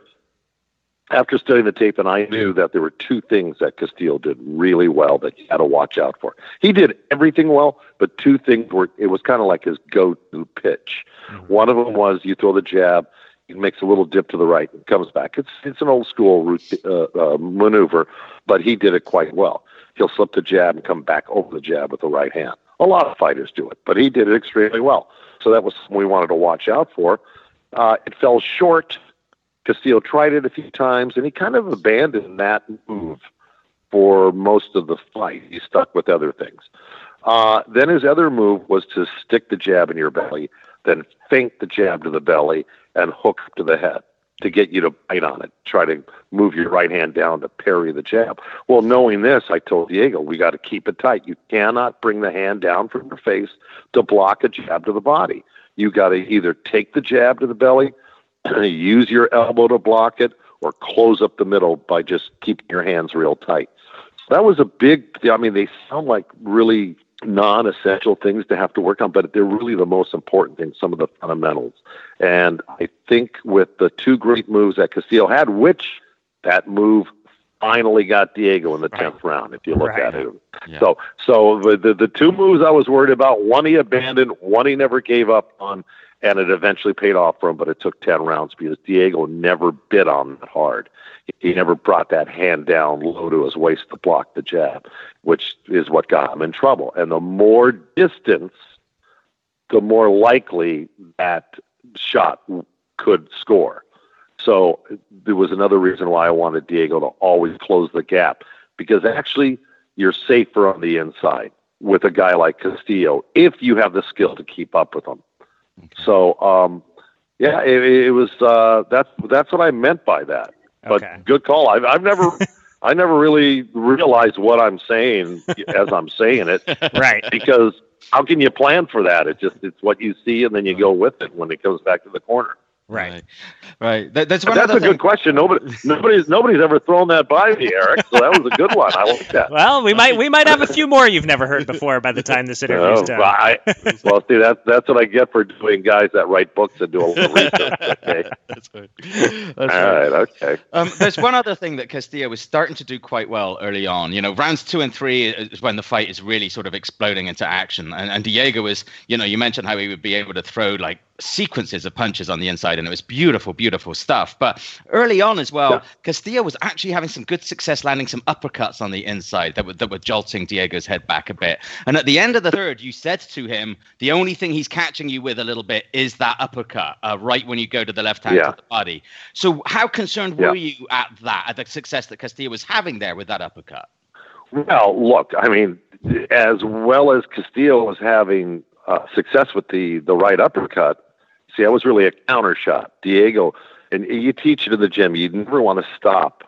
after studying the tape, and I knew that there were two things that Castillo did really well that you had to watch out for. He did everything well, but two things were it was kind of like his go-to pitch. Mm-hmm. One of them was you throw the jab, he makes a little dip to the right and comes back. It's it's an old school route, uh, uh, maneuver, but he did it quite well. He'll slip the jab and come back over the jab with the right hand. A lot of fighters do it, but he did it extremely well. So that was something we wanted to watch out for. Uh, it fell short Castillo tried it a few times, and he kind of abandoned that move for most of the fight. He stuck with other things. Uh, then his other move was to stick the jab in your belly, then feint the jab to the belly and hook to the head to get you to bite on it. Try to move your right hand down to parry the jab. Well, knowing this, I told Diego, we got to keep it tight. You cannot bring the hand down from your face to block a jab to the body. You got to either take the jab to the belly [clears throat] use your elbow to block it or close up the middle by just keeping your hands real tight. That was a big, I mean, they sound like really non essential things to have to work on, but they're really the most important things, some of the fundamentals. And I think with the two great moves that Castillo had, which that move finally got Diego in the tenth right. round. If you look right. at it, yeah. so so the, the the two moves I was worried about, one he abandoned, one he never gave up on, and it eventually paid off for him. But it took ten rounds because Diego never bit on that hard. He never brought that hand down low to his waist to block the jab, which is what got him in trouble. And the more distance, the more likely that shot could score. So there was another reason why I wanted Diego to always close the gap because actually you're safer on the inside with a guy like Castillo if you have the skill to keep up with him. Okay. So, um, yeah, it, it was uh, that's that's what I meant by that. But okay. good call. I've I've never [laughs] I never really realized what I'm saying as I'm saying it. [laughs] right. Because how can you plan for that? It just it's what you see and then you go with it when it comes back to the corner. Right, right. That, that's one that's a good question. Nobody, nobody's, nobody's ever thrown that by me, Eric. So that was a good one. I like that. [laughs] Well, we might, we might have a few more you've never heard before by the time this interview's is done. I, [laughs] well, see, that's that's what I get for doing guys that write books and do a little research. Okay. [laughs] that's right. That's All right. right. Okay. Um, there's one other thing that Castillo was starting to do quite well early on. You know, rounds two and three is when the fight is really sort of exploding into action, and, and Diego was, you know, you mentioned how he would be able to throw like sequences of punches on the inside, and it was beautiful, beautiful stuff. But early on as well, yeah. Castillo was actually having some good success landing some uppercuts on the inside that were, that were jolting Diego's head back a bit. And at the end of the third, you said to him, the only thing he's catching you with a little bit is that uppercut, uh, right when you go to the left hand yeah. of the body. So how concerned were yeah. you at that, at the success that Castillo was having there with that uppercut? Well, look, I mean, as well as Castillo was having uh, success with the the right uppercut, See, that was really a counter shot. Diego, and you teach it in the gym. You never want to stop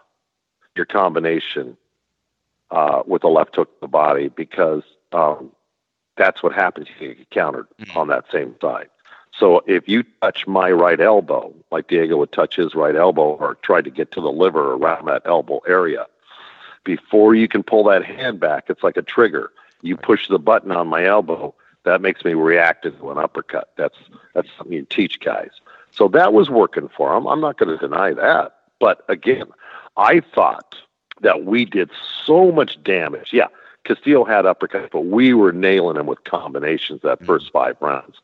your combination uh, with a left hook to the body because um, that's what happens. You get countered mm-hmm. on that same side. So if you touch my right elbow, like Diego would touch his right elbow or try to get to the liver around that elbow area, before you can pull that hand back, it's like a trigger. You push the button on my elbow, that makes me react to an uppercut. That's that's something you teach guys. So that was working for him. I'm not going to deny that. But again, I thought that we did so much damage. Yeah, Castillo had uppercuts, but we were nailing him with combinations that first mm-hmm. five rounds.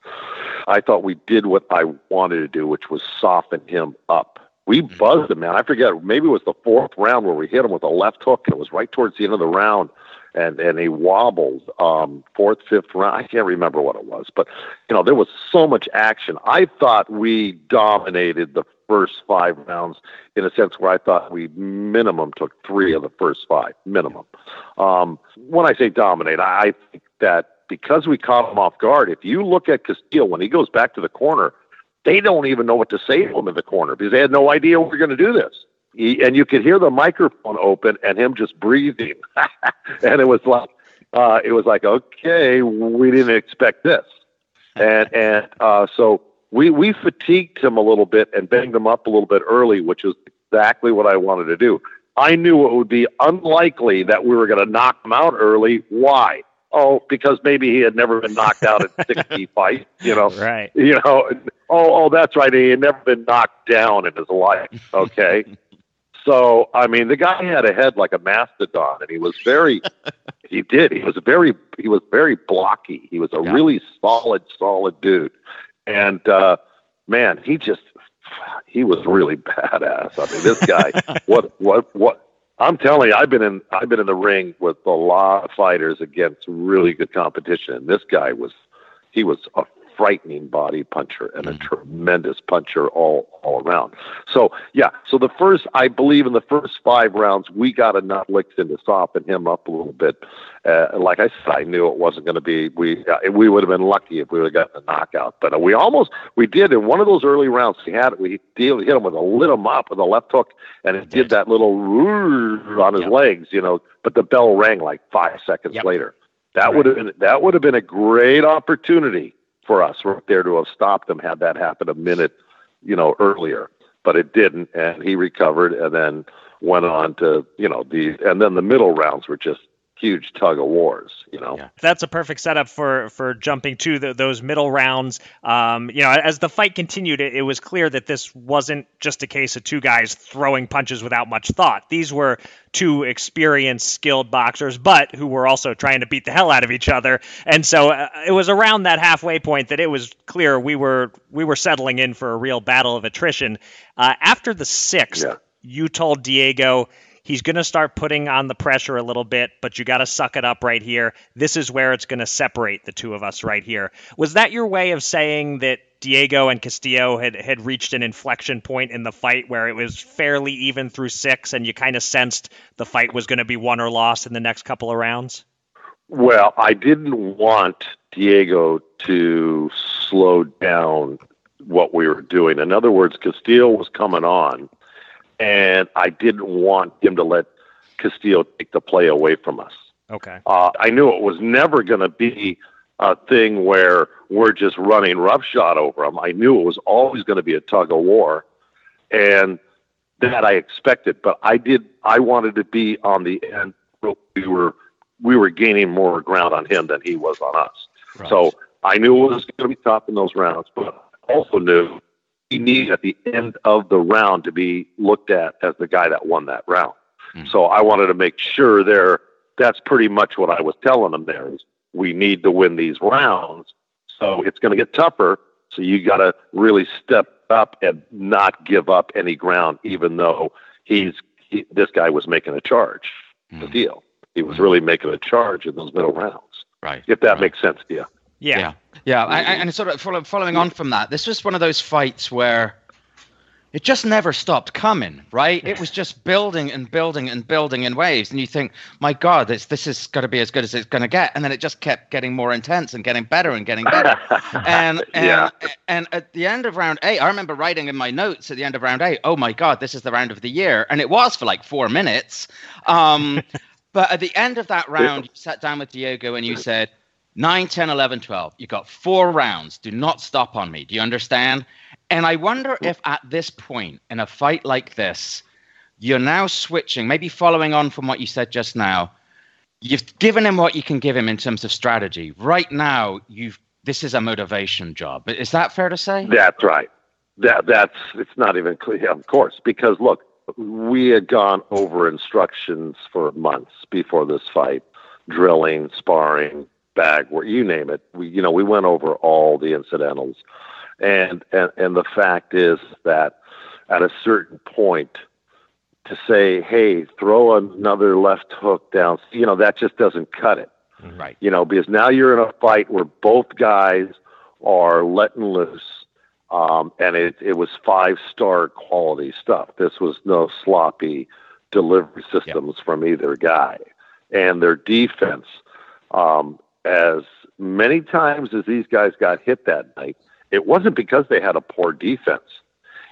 I thought we did what I wanted to do, which was soften him up. We mm-hmm. buzzed him, man. I forget, maybe it was the fourth round where we hit him with a left hook, and it was right towards the end of the round and and he wobbled um fourth fifth round i can't remember what it was but you know there was so much action i thought we dominated the first five rounds in a sense where I thought we minimum took three of the first five, minimum. Um, when I say dominate, I think that because we caught him off guard, if you look at Castillo when he goes back to the corner, they don't even know what to say to him in the corner because they had no idea we were going to do this. He, and you could hear the microphone open and him just breathing, [laughs] and it was like, uh, it was like, okay, we didn't expect this, and [laughs] and uh, so we we fatigued him a little bit and banged him up a little bit early, which is exactly what I wanted to do. I knew it would be unlikely that we were going to knock him out early. Why? Oh, because maybe he had never been knocked out at [laughs] 60 fight, you know. Right. You know, oh, oh, that's right. He had never been knocked down in his life. Okay. So, I mean, the guy had a head like a mastodon, and he was very. [laughs] he did. He was very. He was very blocky. He was a yeah. really solid, solid dude. And uh, man, he just he was really badass. I mean, this guy, [laughs] what what what? I'm telling you, I've been in I've been in the ring with a lot of fighters against really good competition. And this guy was he was a frightening body puncher and a mm. tremendous puncher all all around. So yeah, so the first I believe in the first five rounds we got enough licks into soften him up a little bit. Uh, like I said, I knew it wasn't going to be we uh, we would have been lucky if we would have gotten a knockout, but uh, we almost we did in one of those early rounds. We had we deal, hit him with a lit him up with a left hook, and it did that little on his yep. legs, you know. But the bell rang like five seconds yep. later. That right. would have been that would have been a great opportunity for us right there to have stopped him had that happened a minute, you know, earlier. But it didn't, and he recovered, and then went on to, you know, the and then the middle rounds were just huge tug of wars. You know, yeah. that's a perfect setup for for jumping to the, those middle rounds. Um, you know, as the fight continued, it, it, was clear that this wasn't just a case of two guys throwing punches without much thought. These were two experienced, skilled boxers, but who were also trying to beat the hell out of each other. And so uh, it was around that halfway point that it was clear we were we were settling in for a real battle of attrition. Uh, after the sixth, yeah. you told Diego He's going to start putting on the pressure a little bit, but you got to suck it up right here. This is where it's going to separate the two of us right here. Was that your way of saying that Diego and Castillo had, had reached an inflection point in the fight where it was fairly even through six and you kind of sensed the fight was going to be won or lost in the next couple of rounds? Well, I didn't want Diego to slow down what we were doing. In other words, Castillo was coming on and I didn't want him to let Castillo take the play away from us. Okay. Uh, I knew it was never going to be a thing where we're just running roughshod over him. I knew it was always going to be a tug of war, and that I expected. But I did. I wanted to be on the end. We were we were gaining more ground on him than he was on us. Right. So I knew it was going to be tough in those rounds, but I also knew needed at the end of the round to be looked at as the guy that won that round. Mm. So I wanted to make sure there. That's pretty much what I was telling them. There is we need to win these rounds. So it's going to get tougher. So you got to really step up and not give up any ground, even though he's he, this guy was making a charge. Mm. The deal. He was mm. really making a charge in those middle rounds. Right. If that right. makes sense to you. Yeah. Yeah. yeah. I, and sort of following on from that, this was one of those fights where it just never stopped coming, right? It was just building and building and building in waves. And you think, my God, this, this is going to be as good as it's going to get. And then it just kept getting more intense and getting better and getting better. [laughs] and, and, yeah. and at the end of round eight, I remember writing in my notes at the end of round eight, oh my God, this is the round of the year. And it was for like four minutes. Um, [laughs] but at the end of that round, you sat down with Diego and you said, 9, 10, 11, 12. You got four rounds. Do not stop on me. Do you understand? And I wonder if at this point in a fight like this, you're now switching, maybe following on from what you said just now. You've given him what you can give him in terms of strategy. Right now, you've this is a motivation job. Is that fair to say? That's right. That that's it's not even clear, of course, because look, we had gone over instructions for months before this fight drilling, sparring, bag, where you name it. We, you know, we went over all the incidentals, and and and the fact is that at a certain point, to say, hey, throw another left hook down, you know, that just doesn't cut it. Right. You know, because now you're in a fight where both guys are letting loose. Um, and it, it was five star quality stuff. This was no sloppy delivery systems yep. from either guy. And their defense, um, as many times as these guys got hit that night, it wasn't because they had a poor defense.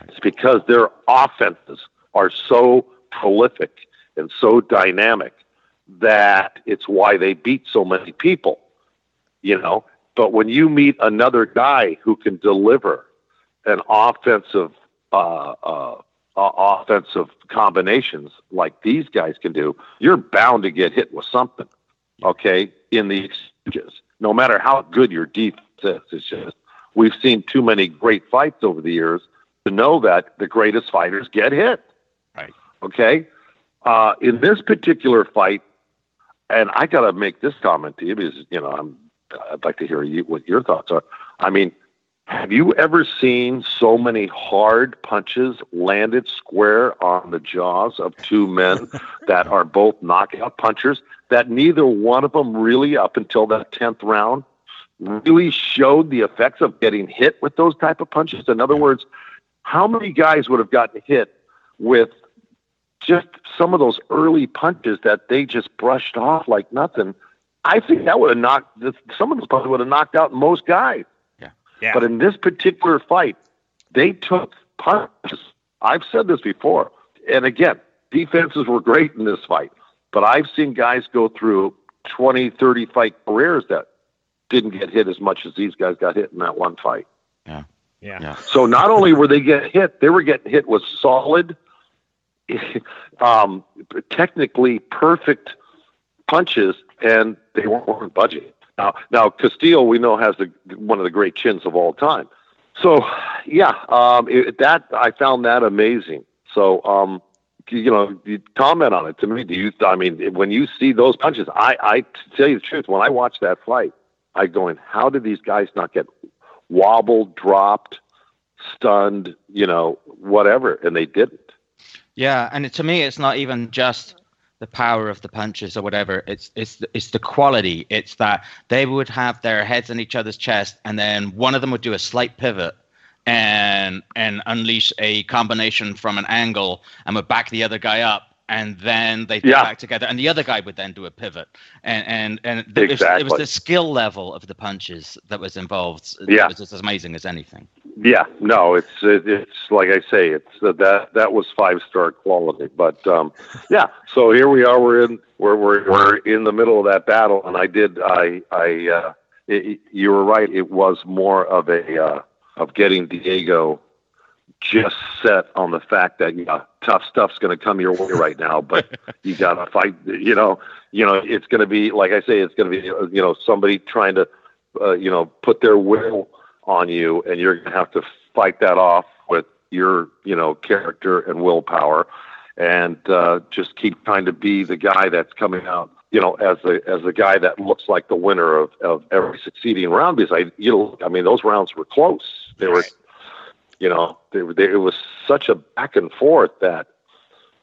It's because their offenses are so prolific and so dynamic that it's why they beat so many people. You know, but when you meet another guy who can deliver an offensive uh, uh, uh, offensive combinations like these guys can do, you're bound to get hit with something. Okay, in the no matter how good your defense is, it's just we've seen too many great fights over the years to know that the greatest fighters get hit. Right. Okay. Uh, in this particular fight, and I got to make this comment to you because you know I'm I'd like to hear you, what your thoughts are. I mean, have you ever seen so many hard punches landed square on the jaws of two men [laughs] that are both knockout punchers that neither one of them really up until that 10th round really showed the effects of getting hit with those type of punches? In other words, how many guys would have gotten hit with just some of those early punches that they just brushed off like nothing. I think that would have knocked some of those punches would have knocked out most guys. Yeah. yeah. But in this particular fight, they took punches. I've said this before, and again, defenses were great in this fight. But I've seen guys go through 20, 30 fight careers that didn't get hit as much as these guys got hit in that one fight. Yeah. Yeah. yeah. So not only were they getting hit, they were getting hit with solid [laughs] um, technically perfect punches, and they weren't budging. Now, now Castillo, we know has the, one of the great chins of all time. So, yeah, um, it, that I found that amazing. So, um, you know, you comment on it to me. Do you? I mean, when you see those punches, I, I tell you the truth, when I watch that fight, I going, how did these guys not get wobbled, dropped, stunned, you know, whatever, and they didn't. Yeah, and to me, it's not even just the power of the punches or whatever. It's it's it's the quality. It's that they would have their heads in each other's chest, and then one of them would do a slight pivot and and unleash a combination from an angle and would back the other guy up and then they yeah. back together, and the other guy would then do a pivot, and and and exactly. it, was, it was the skill level of the punches that was involved. Yeah, was as amazing as anything. Yeah, no, it's it, it's like I say, it's uh, that that was five star quality. But um, [laughs] yeah, so here we are. We're in we're we're we're in the middle of that battle, and I did I I uh, it, you were right. It was more of a uh, of getting Diego just set on the fact that yeah, tough stuff's going to come your way right now, but [laughs] you got to fight. You know, you know, it's going to be like I say, it's going to be you know somebody trying to uh, you know put their will on you, and you're going to have to fight that off with your you know character and willpower, and uh, just keep trying to be the guy that's coming out. You know, as a as a guy that looks like the winner of, of every succeeding round, because I you know I mean those rounds were close. They were you know, they, they, it was such a back and forth that,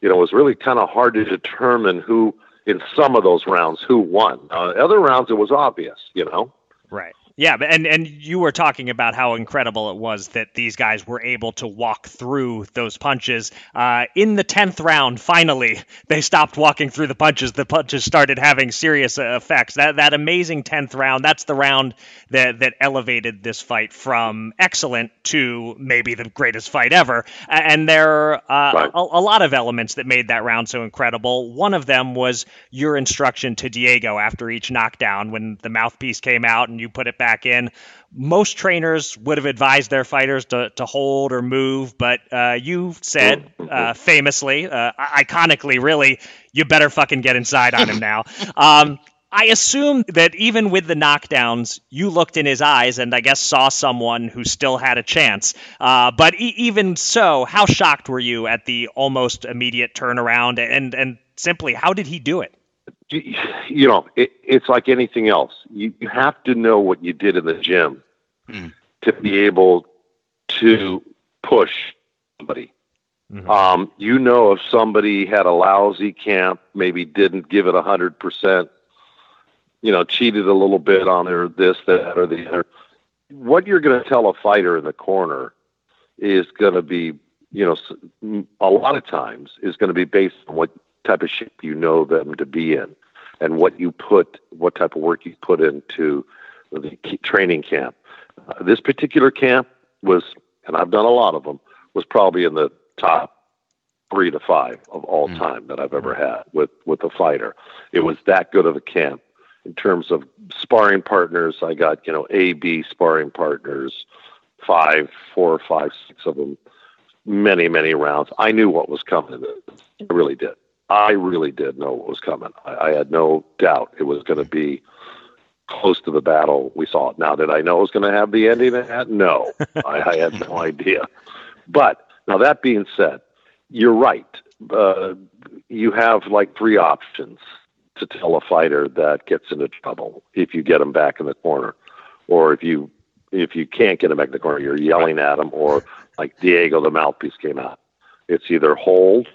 you know, it was really kind of hard to determine who, in some of those rounds, who won. Uh, other rounds, it was obvious, you know. Right. Yeah, and and you were talking about how incredible it was that these guys were able to walk through those punches. Uh, in the tenth round, finally, [laughs] they stopped walking through the punches. The punches started having serious uh, effects. That that amazing tenth round. That's the round that that elevated this fight from excellent to maybe the greatest fight ever. And there are uh, right. a, a lot of elements that made that round so incredible. One of them was your instruction to Diego after each knockdown when the mouthpiece came out and you put it back back in. Most trainers would have advised their fighters to, to hold or move, but uh, you said uh, famously, uh, iconically, really, you better fucking get inside on him [laughs] now. Um, I assume that even with the knockdowns, you looked in his eyes and I guess saw someone who still had a chance. Uh, but e- even so, how shocked were you at the almost immediate turnaround and and simply how did he do it? You, know, it, it's like anything else. You, you have to know what you did in the gym mm. to be able to push somebody. Mm-hmm. Um, you know, if somebody had a lousy camp, maybe didn't give it a hundred percent, you know, cheated a little bit on their this, that, or the other. What you're going to tell a fighter in the corner is going to be, you know, a lot of times is going to be based on what type of shape you know them to be in, and what you put, what type of work you put into the training camp. Uh, this particular camp was, and I've done a lot of them, was probably in the top three to five of all mm. time that I've ever had with with a fighter. It was that good of a camp in terms of sparring partners. I got you know A B sparring partners, five, four, five, six of them, many many rounds. I knew what was coming. I really did. I really did know what was coming. I, I had no doubt it was going to be close to the battle we saw it. Now, did I know it was going to have the ending it had? No, [laughs] I, I had no idea. But now that being said, you're right. Uh, you have like three options to tell a fighter that gets into trouble if you get him back in the corner, or if you if you can't get him back in the corner, you're yelling at him, or like Diego, the mouthpiece came out. It's either hold,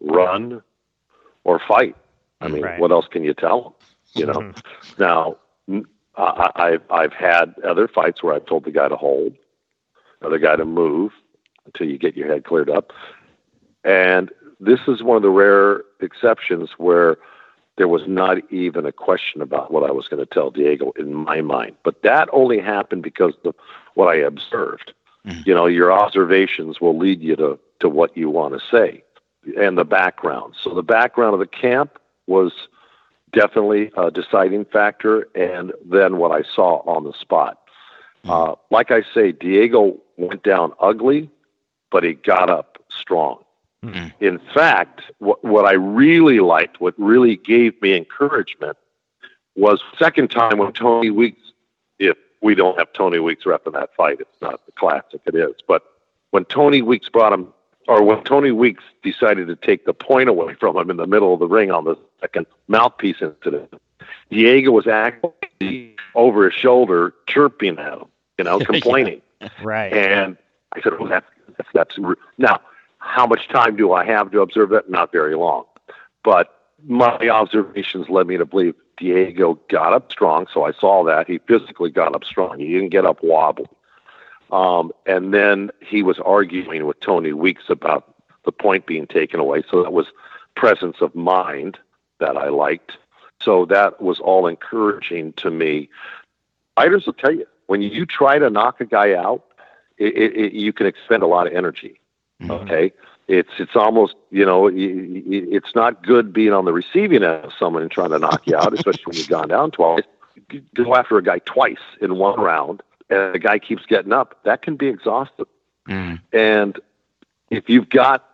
run, or fight. I mean, right. what else can you tell them? You know. Mm-hmm. [laughs] Now, I, I've I've had other fights where I've told the guy to hold, other guy to move until you get your head cleared up, and this is one of the rare exceptions where there was not even a question about what I was going to tell Diego in my mind. But that only happened because of what I observed. Mm-hmm. You know, your observations will lead you to, to what you want to say and the background. So the background of the camp was definitely a deciding factor, and then what I saw on the spot. Mm-hmm. Uh, like I say, Diego went down ugly, but he got up strong. Mm-hmm. In fact, what, what I really liked, what really gave me encouragement, was second time when Tony Weeks, if we don't have Tony Weeks rep in that fight, it's not the classic it is, but when Tony Weeks brought him or when Tony Weeks decided to take the point away from him in the middle of the ring on the second mouthpiece incident, Diego was actually over his shoulder chirping at him, you know, [laughs] complaining. yeah. Right. And I said, "Well, that's that's, that's now. How much time do I have to observe that? Not very long, but my observations led me to believe Diego got up strong. So I saw that he physically got up strong. He didn't get up wobbly. Um, and then he was arguing with Tony Weeks about the point being taken away. So that was presence of mind that I liked. So that was all encouraging to me. Fighters will tell you when you try to knock a guy out, it, it, it, you can expend a lot of energy. Mm-hmm. Okay, it's it's almost you know it's not good being on the receiving end of someone and trying to knock you out, especially when you've gone down twice. Go after a guy twice in one round and the guy keeps getting up, that can be exhausting. Mm. And if you've got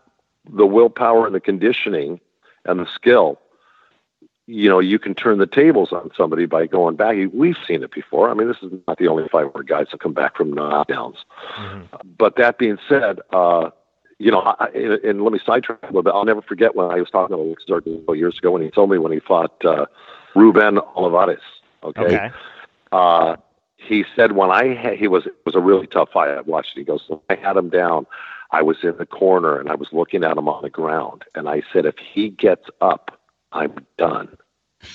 the willpower and the conditioning and the skill, you know, you can turn the tables on somebody by going back. We've seen it before. I mean, this is not the only fight where guys have come back from knockdowns. Mm-hmm. But that being said, uh, you know, I, and let me sidetrack a little bit. I'll never forget when I was talking to Alex Zarco years ago when he told me when he fought uh, Ruben Olivares. Okay. okay. Uh, he said when I had, he was it was a really tough fight. I watched it. He goes, I had him down. I was in the corner and I was looking at him on the ground, and I said, if he gets up, I'm done.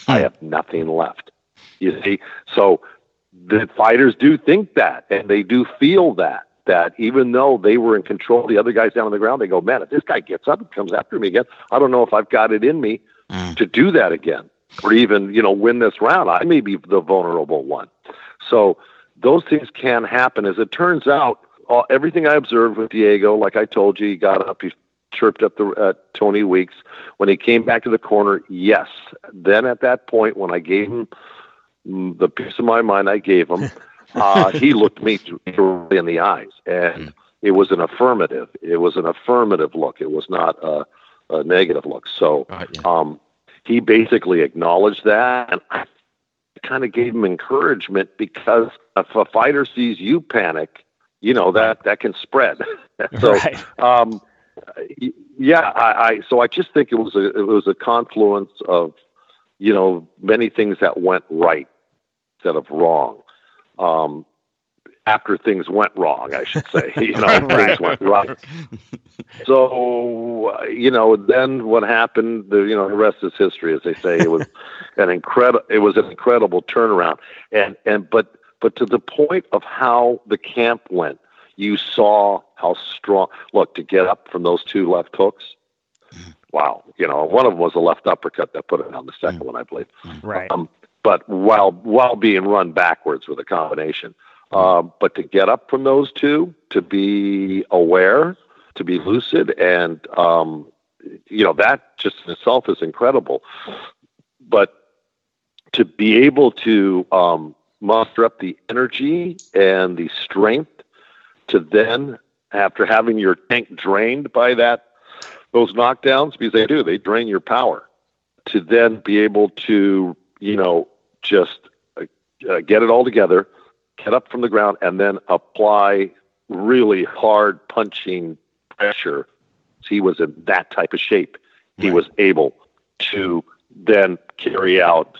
I have nothing left. You see, so the fighters do think that, and they do feel that that even though they were in control, the other guys down on the ground, they go, man, if this guy gets up and comes after me again, I don't know if I've got it in me mm. to do that again, or even you know win this round. I may be the vulnerable one. So those things can happen. As it turns out, all, everything I observed with Diego, like I told you, he got up, he chirped up the uh, Tony Weeks. When he came back to the corner, yes. Then at that point, when I gave him the piece of my mind, I gave him, [laughs] uh, he looked me in the eyes, and mm. it was an affirmative. It was an affirmative look. It was not a, a negative look. So, yeah. um, he basically acknowledged that, and I kind of gave him encouragement because if a fighter sees you panic, you know that that can spread. [laughs] so, right. um, yeah, I, I so I just think it was a it was a confluence of you know, many things that went right instead of wrong. Um, after things went wrong, I should say. [laughs] You know, [laughs] right. things went right. So, uh, you know, then what happened? The you know, the rest is history, as they say. It was [laughs] an incredible. It was an incredible turnaround, and and but but to the point of how the camp went, you saw how strong. Look, to get up from those two left hooks. Wow, you know, one of them was a left uppercut that put it on the second mm. one, I believe. Right. Um, but while while being run backwards with a combination. Um, but to get up from those two, to be aware, to be lucid, and um, you know that just in itself is incredible. But to be able to um, muster up the energy and the strength to then, after having your tank drained by that those knockdowns, because they do, they drain your power. To then be able to, you know, just uh, get it all together get up from the ground, and then apply really hard punching pressure. He was in that type of shape. He right. was able to then carry out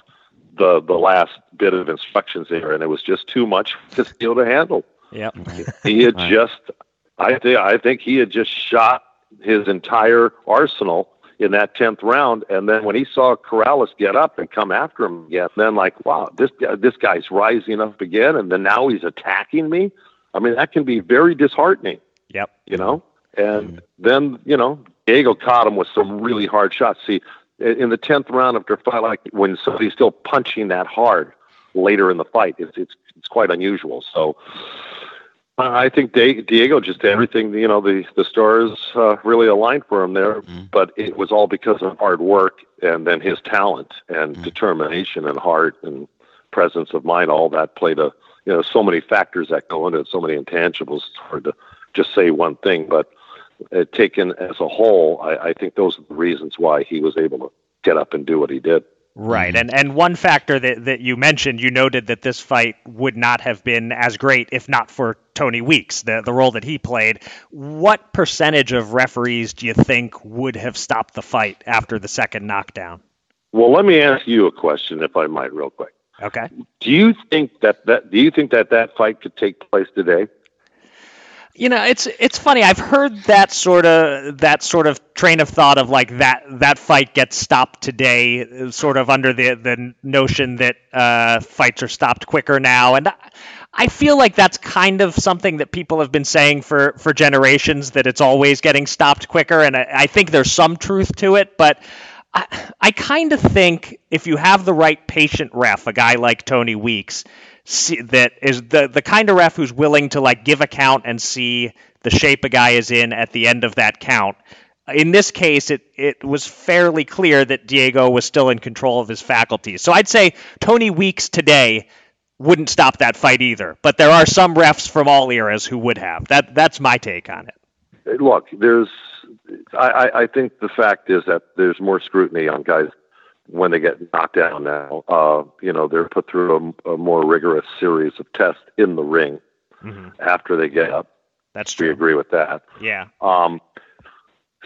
the the last bit of instructions there, and it was just too much for Steele to handle. Yep. He had right. just, I think, I think he had just shot his entire arsenal in that tenth round. And then when he saw Corrales get up and come after him again, then like, wow, this this guy's rising up again, and then now he's attacking me. I mean, that can be very disheartening. Yep. You know, and mm-hmm. then you know Diego caught him with some really hard shots. See, in the tenth round after a fight like when somebody's still punching that hard later in the fight, it's it's it's quite unusual. So I think Diego just did everything. You know, the the stars uh, really aligned for him there, mm-hmm. but it was all because of hard work and then his talent and mm-hmm. determination and heart and presence of mind. All that played a you know so many factors that go into it, so many intangibles. It's hard to just say one thing, but uh, taken as a whole, I, I think those are the reasons why he was able to get up and do what he did. Right. Mm-hmm. And and one factor that, that you mentioned, you noted that this fight would not have been as great if not for Tony Weeks, the, the role that he played. What percentage of referees do you think would have stopped the fight after the second knockdown? Well, let me ask you a question, if I might, real quick. Okay. Do you think that, that do you think that that fight could take place today? You know, it's it's funny. I've heard that sort of that sort of train of thought of like that that fight gets stopped today, sort of under the the notion that uh, fights are stopped quicker now, and I feel like that's kind of something that people have been saying for for generations that it's always getting stopped quicker, and I, I think there's some truth to it, but. I, I kind of think if you have the right patient ref, a guy like Tony Weeks, see, that is the the kind of ref who's willing to like give a count and see the shape a guy is in at the end of that count. In this case, it it was fairly clear that Diego was still in control of his faculties. So I'd say Tony Weeks today wouldn't stop that fight either. But there are some refs from all eras who would have. That that's my take on it. Look, there's I, I think the fact is that there's more scrutiny on guys when they get knocked down now. Uh, you know, they're put through a, a, more rigorous series of tests in the ring mm-hmm. after they get up. That's true. We agree with that. Yeah. Um,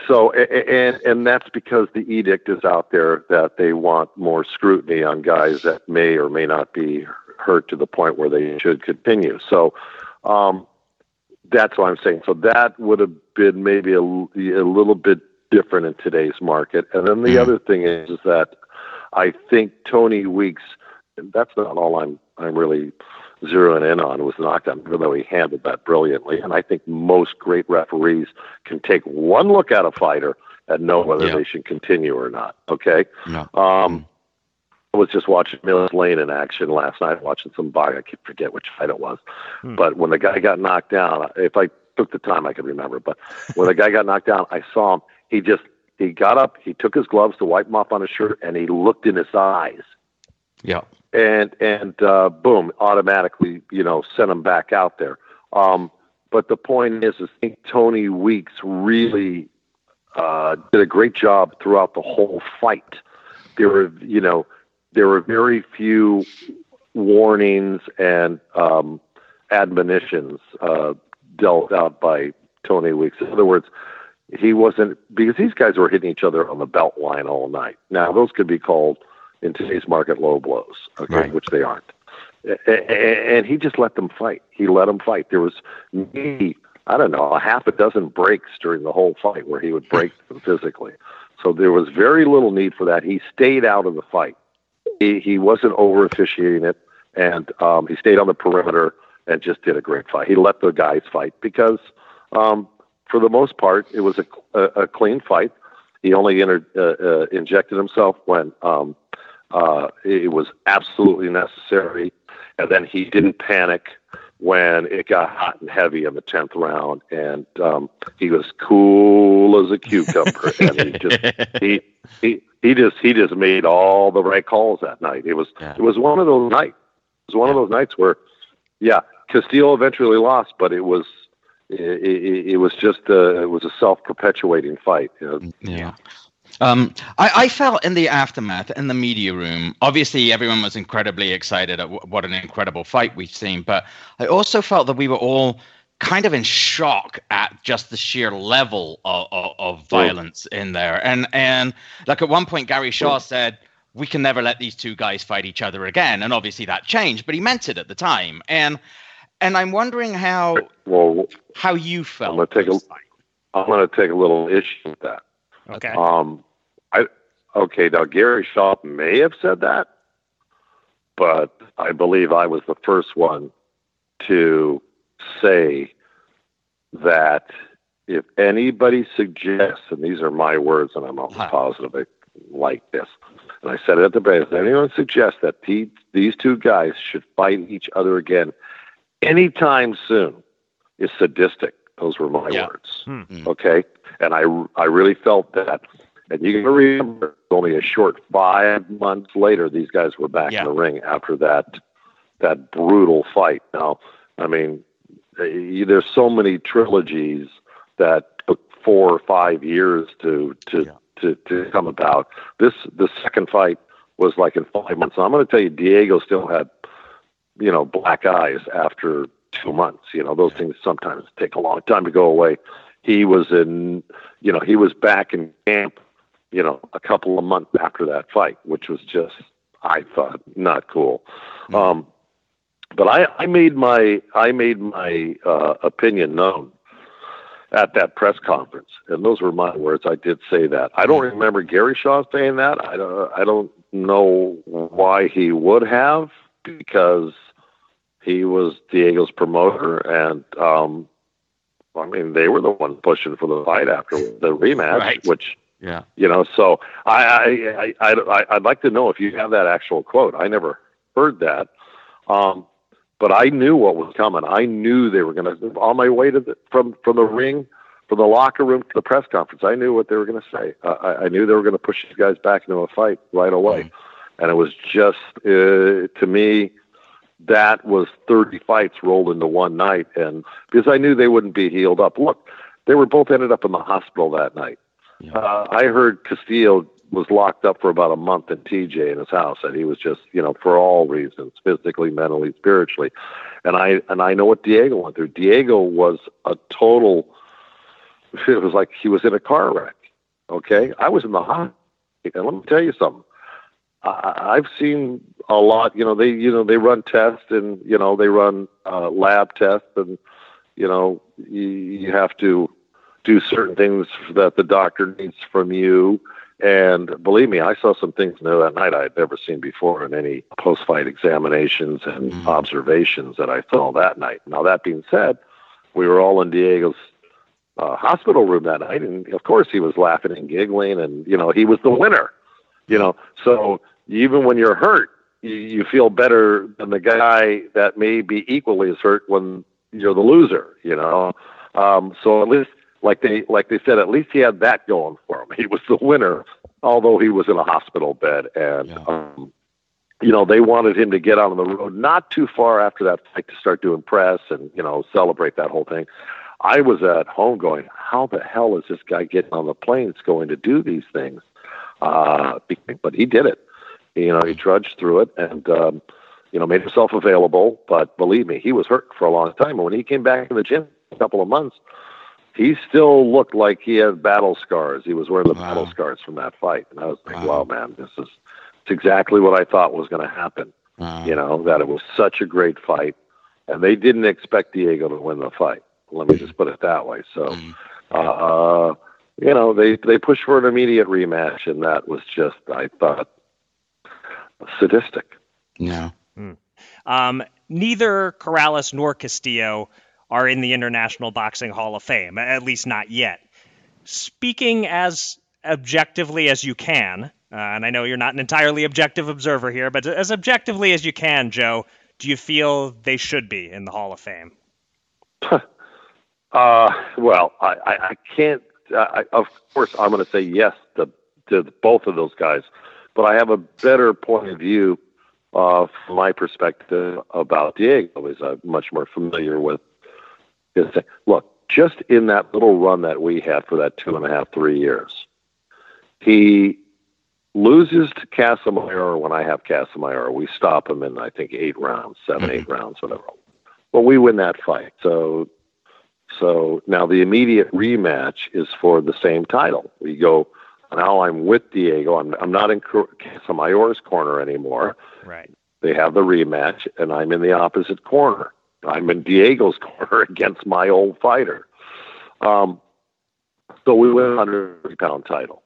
so, and and that's because the edict is out there that they want more scrutiny on guys that may or may not be hurt to the point where they should continue. So, um, that's what I'm saying. So that would have been maybe a, a little bit different in today's market. And then the mm. other thing is, is that I think Tony Weeks, and that's not all I'm I'm really zeroing in on was knockdown, even though he handled that brilliantly. And I think most great referees can take one look at a fighter and know whether yeah. they should continue or not. Okay. Yeah. Um, I was just watching Mills Lane in action last night, watching some box. I can't forget which fight it was, hmm. but when the guy got knocked down, if I took the time, I could remember. But when the guy got knocked down, I saw him. He just he got up, he took his gloves to wipe them off on his shirt, and he looked in his eyes. Yeah. And and uh, boom, automatically, you know, sent him back out there. Um, but the point is, I think Tony Weeks really uh, did a great job throughout the whole fight. There were, you know, there were very few warnings and um, admonitions uh, dealt out by Tony Weeks. In other words, he wasn't because these guys were hitting each other on the belt line all night. Now those could be called, in today's market low blows, okay, right. which they aren't. And he just let them fight. He let them fight. There was maybe I don't know a half a dozen breaks during the whole fight where he would [laughs] break them physically. So there was very little need for that. He stayed out of the fight. He he wasn't over officiating it, and um, he stayed on the perimeter and just did a great fight. He let the guys fight because, um, for the most part, it was a, a, a clean fight. He only entered, uh, uh, injected himself when um, uh, it was absolutely necessary, and then he didn't panic when it got hot and heavy in the tenth round, and um, he was cool as a cucumber, and he just [laughs] he he he just he just made all the right calls that night. It was yeah. it was one of those nights. It was one yeah. of those nights where, yeah, Castillo eventually lost, but it was it, it, it was just a, it was a self perpetuating fight. You know? Mm, yeah. Um, I, I, felt in the aftermath in the media room. Obviously, everyone was incredibly excited at w- what an incredible fight we've seen, but I also felt that we were all kind of in shock at just the sheer level of, of, of violence in there. And and like at one point, Gary Shaw mm. said, "We can never let these two guys fight each other again." And obviously, that changed, but he meant it at the time. And and I'm wondering how well how you felt. I'm gonna take a, I'm gonna take a little issue with that. Okay. Um, I okay. Now Gary Shaw may have said that, but I believe I was the first one to say that if anybody suggests, and these are my words, and I'm almost positive I like this, and I said it at the base, if anyone suggests that these, these two guys should fight each other again anytime soon is sadistic. Those were my yeah. words. Hmm. hmm Okay. And I, I really felt that. And you got to remember, only a short five months later, these guys were back yeah. in the ring after that that brutal fight. Now, I mean, there's so many trilogies that took four or five years to to yeah. to, to come about. This the second fight was like in five months. So I'm going to tell you, Diego still had you know black eyes after two months. You know those things sometimes take a long time to go away. He was in you know he was back in camp you know a couple of months after that fight, which was just I thought not cool. Mm-hmm. Um, but I, I made my I made my uh, opinion known at that press conference, and those were my words. I did say that. I don't remember Gary Shaw saying that. I don't I don't know why he would have because he was Diego's promoter, and um, I mean they were the one pushing for the fight after the rematch, right. which. Yeah, you know. So I, I, I, I, I'd like to know if you have that actual quote. I never heard that. Um, but I knew what was coming. I knew they were going to on my way to the, from from the ring, from the locker room to the press conference. I knew what they were going to say. Uh, I, I knew they were going to push these guys back into a fight right away, mm-hmm. and it was just uh, to me that was 30 fights rolled into one night, and because I knew they wouldn't be healed up. Look, they were both ended up in the hospital that night. Yeah. Uh, I heard Castillo was locked up for about a month in TJ in his house, and he was just, you know, for all reasons, physically, mentally, spiritually. And I and I know what Diego went through. Diego was a total. [laughs] It was like he was in a car wreck. Okay, I was in the hospital, and let me tell you something. I, I've seen a lot. You know, they you know they run tests and you know they run uh, lab tests, and you know you, you have to do certain things that the doctor needs from you and believe me, I saw some things there that night I had never seen before in any post fight examinations and mm-hmm. observations that I saw that night. Now, that being said, we were all in Diego's uh, hospital room that night, and of course he was laughing and giggling, and you know he was the winner. You know, so even when you're hurt, you, you feel better than the guy that may be equally as hurt when you're the loser. You know, um, so at least like they like they said, at least he had that going for him. [laughs] He was the winner, although he was in a hospital bed, and yeah. um, you know they wanted him to get out on the road not too far after that fight to start doing press and you know celebrate that whole thing. I was at home going, how the hell is this guy getting on the planes going to do these things? Uh, but he did it. You know, he trudged through it and. Um, you know, made himself available, but believe me, he was hurt for a long time. And when he came back in the gym a couple of months, he still looked like he had battle scars. He was wearing the wow. battle scars from that fight, and I was like, wow. wow, man, this is It's exactly what I thought was going to happen. Uh-huh. You know that it was such a great fight, and they didn't expect Diego to win the fight. Let me just put it that way. So, mm. uh, you know, they they pushed for an immediate rematch, and that was just I thought sadistic. Yeah. Hmm. Um, neither Corrales nor Castillo are in the International Boxing Hall of Fame, at least not yet. Speaking as objectively as you can, uh, and I know you're not an entirely objective observer here, but as objectively as you can, Joe, do you feel they should be in the Hall of Fame? [laughs] uh, well, I, I, I can't. I, of course, I'm going to say yes to, to both of those guys, but I have a better point of view uh, from my perspective about Diego. Is I'm much more familiar with his. Look, just in that little run that we had for that two and a half, three years, he loses to Casamayor when I have Casamayor. We stop him in I think eight rounds, 7 mm-hmm. eight rounds, whatever. Well, we win that fight. So, so now the immediate rematch is for the same title. We go. Now I'm with Diego. I'm I'm not in Casamayor's corner anymore. Right. They have the rematch, and I'm in the opposite corner. I'm in Diego's [laughs] corner against my old fighter. Um, so we win a 130 pound title.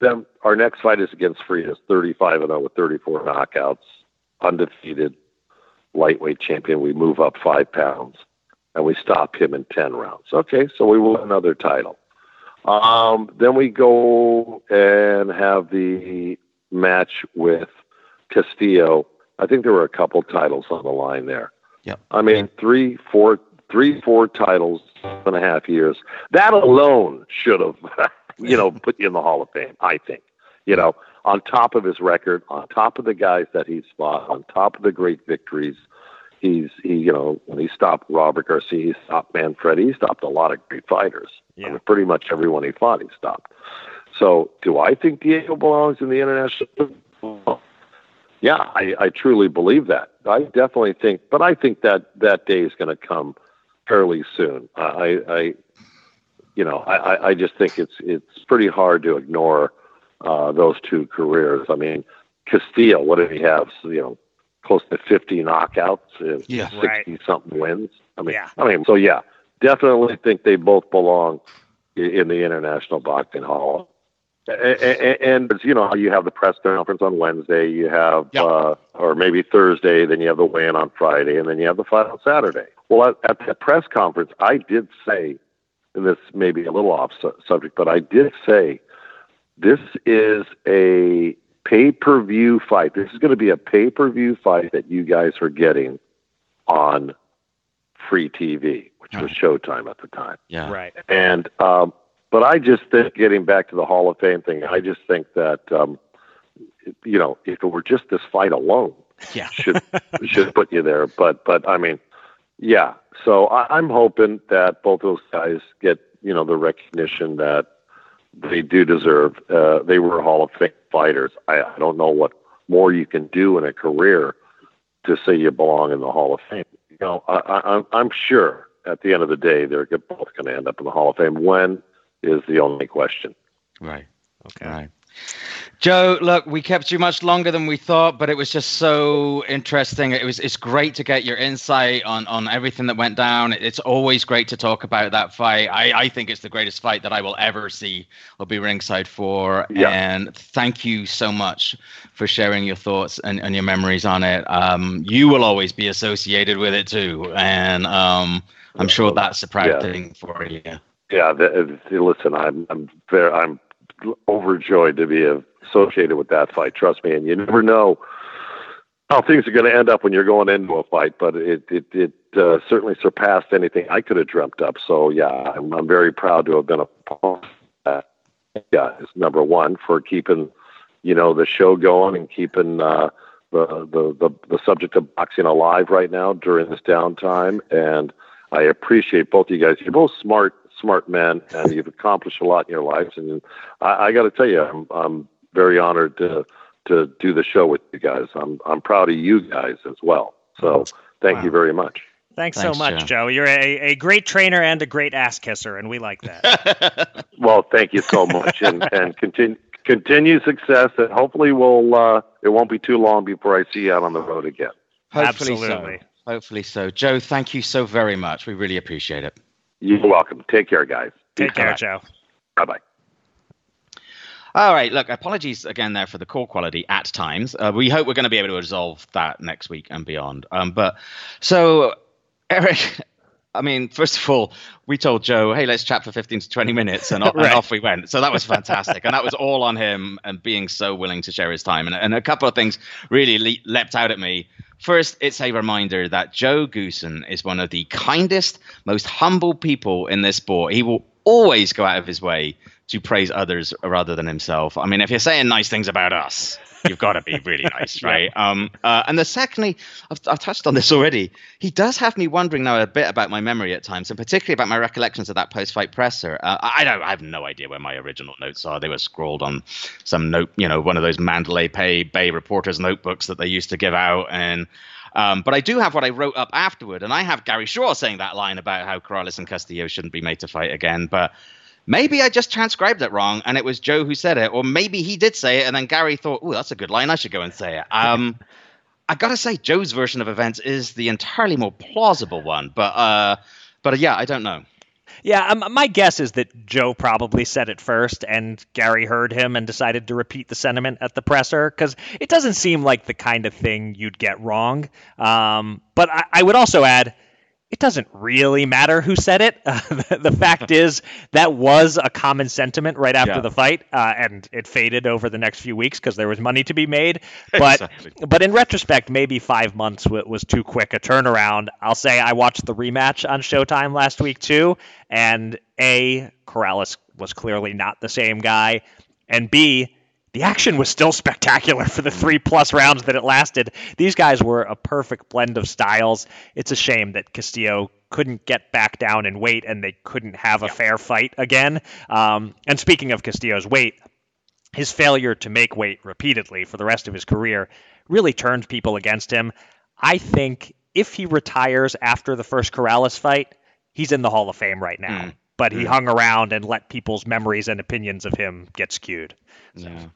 Then our next fight is against Freitas, 35 and 0 with 34 knockouts, undefeated lightweight champion. We move up five pounds and we stop him in 10 rounds. Okay, so we win another title. Um, then we go and have the match with Castillo. I think there were a couple titles on the line there. Yep. I mean, three, four, three, four titles, and a half years. That alone should have, [laughs] you know, put you in the Hall of Fame. I think. You know, on top of his record, on top of the guys that he's fought, on top of the great victories, he's he, you know, when he stopped Robert Garcia, he stopped Manfredy, he stopped a lot of great fighters. Yeah. I mean, pretty much everyone he fought, he stopped. So, do I think Diego belongs in the international? Yeah, I, I truly believe that. I definitely think, but I think that that day is going to come fairly soon. I, I you know, I, I just think it's it's pretty hard to ignore uh, those two careers. I mean, Castillo, what did he have? So, you know, close to 50 knockouts and yeah, 60 right. something wins. I mean, yeah. I mean, so yeah, definitely think they both belong in the International Boxing Hall and, and, and you know how you have the press conference on Wednesday, you have yep. uh, or maybe Thursday, then you have the weigh-in on Friday, and then you have the fight on Saturday. Well, at, at the press conference, I did say, and this may be a little off su- subject, but I did say this is a pay-per-view fight. This is going to be a pay-per-view fight that you guys are getting on free TV, which was Showtime at the time. Yeah, right. And um, but I just think, getting back to the Hall of Fame thing, I just think that um, you know, if it were just this fight alone, yeah, should should put you there. But but I mean, yeah. So I, I'm hoping that both those guys get you know the recognition that they do deserve. Uh, they were Hall of Fame fighters. I, I don't know what more you can do in a career to say you belong in the Hall of Fame. You know, I, I, I'm I'm sure at the end of the day they're both going to end up in the Hall of Fame when is the only question. Right. Okay. Right. Joe, look, we kept you much longer than we thought, but it was just so interesting. It was it's great to get your insight on on everything that went down. It's always great to talk about that fight. I, I think it's the greatest fight that I will ever see or be ringside for. Yeah. And thank you so much for sharing your thoughts and, and your memories on it. Um, you will always be associated with it too. And um, I'm sure that's a proud yeah. thing for you. Yeah, the, the, listen, I'm I'm very I'm overjoyed to be associated with that fight. Trust me, and you never know how things are going to end up when you're going into a fight. But it it it uh, certainly surpassed anything I could have dreamt up. So yeah, I'm I'm very proud to have been a part of. Yeah, is number one for keeping you know the show going and keeping. Uh, the, the the the subject of boxing alive right now during this downtime, and I appreciate both of you guys. You're both smart smart men, and you've accomplished a lot in your lives. And I, I got to tell you, I'm, I'm very honored to to do the show with you guys. I'm I'm proud of you guys as well. So thank wow. you very much. Thanks, Thanks so much, Joe. Joe. You're a, a great trainer and a great ass kisser, and we like that. [laughs] well, thank you so much, and [laughs] and continue Continue success, and hopefully, we'll. Uh, it won't be too long before I see you out on the road again. Hopefully Absolutely. so. Hopefully so. Joe, thank you so very much. We really appreciate it. You're welcome. Take care, guys. Take care, Joe. Bye bye. All right. Look, apologies again there for the call quality at times. Uh, we hope we're going to be able to resolve that next week and beyond. Um, but so, Eric, I mean, first of all, we told Joe, hey, let's chat for 15 to 20 minutes, and, [laughs] right. and off we went. So that was fantastic. and that was all on him and being so willing to share his time. And, and a couple of things really le- leapt out at me. First, it's a reminder that Joe Goossen is one of the kindest, most humble people in this sport. He will always go out of his way to praise others rather than himself. I mean, if you're saying nice things about us, you've got to be really [laughs] nice, right? Um, uh, and the secondly, I've, I've, touched on this already. He does have me wondering now a bit about my memory at times, and particularly about my recollections of that post-fight presser. Uh, I don't, I have no idea where my original notes are. They were scrawled on some note, you know, one of those Mandalay Bay, Bay reporters' notebooks that they used to give out, and. Um, but I do have what I wrote up afterward, and I have Gary Shaw saying that line about how Corrales and Castillo shouldn't be made to fight again. But maybe I just transcribed it wrong and it was Joe who said it, or maybe he did say it and then Gary thought, oh, that's a good line. I should go and say it. [laughs] Um, I gotta say, Joe's version of events is the entirely more plausible one, but uh, but yeah, I don't know. Yeah, um, my guess is that Joe probably said it first, and Gary heard him and decided to repeat the sentiment at the presser because it doesn't seem like the kind of thing you'd get wrong. Um, but I, I would also add it doesn't really matter who said it. Uh, [laughs] the, the, fact is that was a common sentiment right after yeah. the fight, uh, and it faded over the next few weeks because there was money to be made. But exactly. but in retrospect, maybe five months w- was too quick a turnaround. I'll say I watched the rematch on Showtime last week too, and a Corrales was clearly not the same guy, and B the action was still spectacular for the three plus rounds that it lasted. These guys were a perfect blend of styles. It's a shame that Castillo couldn't get back down in weight and they couldn't have a fair fight again. Um, and speaking of Castillo's weight, his failure to make weight repeatedly for the rest of his career really turned people against him. I think if he retires after the first Corrales fight, he's in the Hall of Fame right now. Mm. But he mm. hung around and let people's memories and opinions of him get skewed. So, yeah.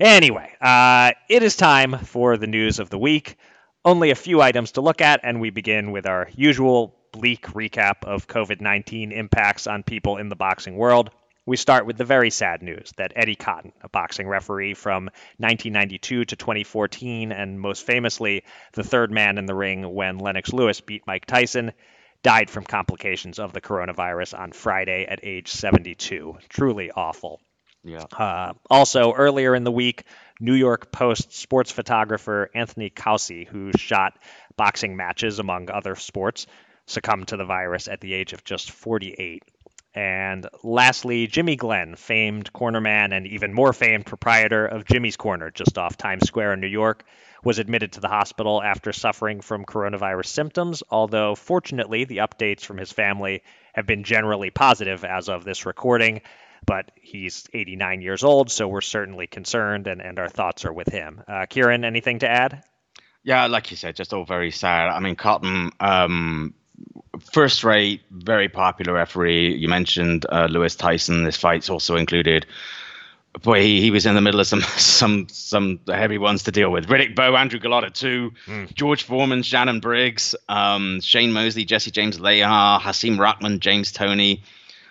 Anyway, uh, it is time for the news of the week. Only a few items to look at, and we begin with our usual bleak recap of COVID 19 impacts on people in the boxing world. We start with the very sad news that Eddie Cotton, a boxing referee from 1992 to 2014, and most famously, the third man in the ring when Lennox Lewis beat Mike Tyson, died from complications of the coronavirus on Friday at age 72. Truly awful. Yeah. Uh, also, earlier in the week, New York Post sports photographer Anthony Causi, who shot boxing matches among other sports, succumbed to the virus at the age of just 48. And lastly, Jimmy Glenn, famed cornerman and even more famed proprietor of Jimmy's Corner just off Times Square in New York, was admitted to the hospital after suffering from coronavirus symptoms, although fortunately the updates from his family have been generally positive as of this recording but he's 89 years old, so we're certainly concerned, and, and our thoughts are with him. Uh, Kieran, anything to add? Yeah, like you said, just all very sad. I mean, Cotton, um, first rate, very popular referee. You mentioned uh, Lewis Tyson. This fight's also included. Boy, he, he was in the middle of some [laughs] some some heavy ones to deal with. Riddick Bowe, Andrew Golota too, mm. George Foreman, Shannon Briggs, um, Shane Mosley, Jesse James Leija, Hasim Rahman, James Toney,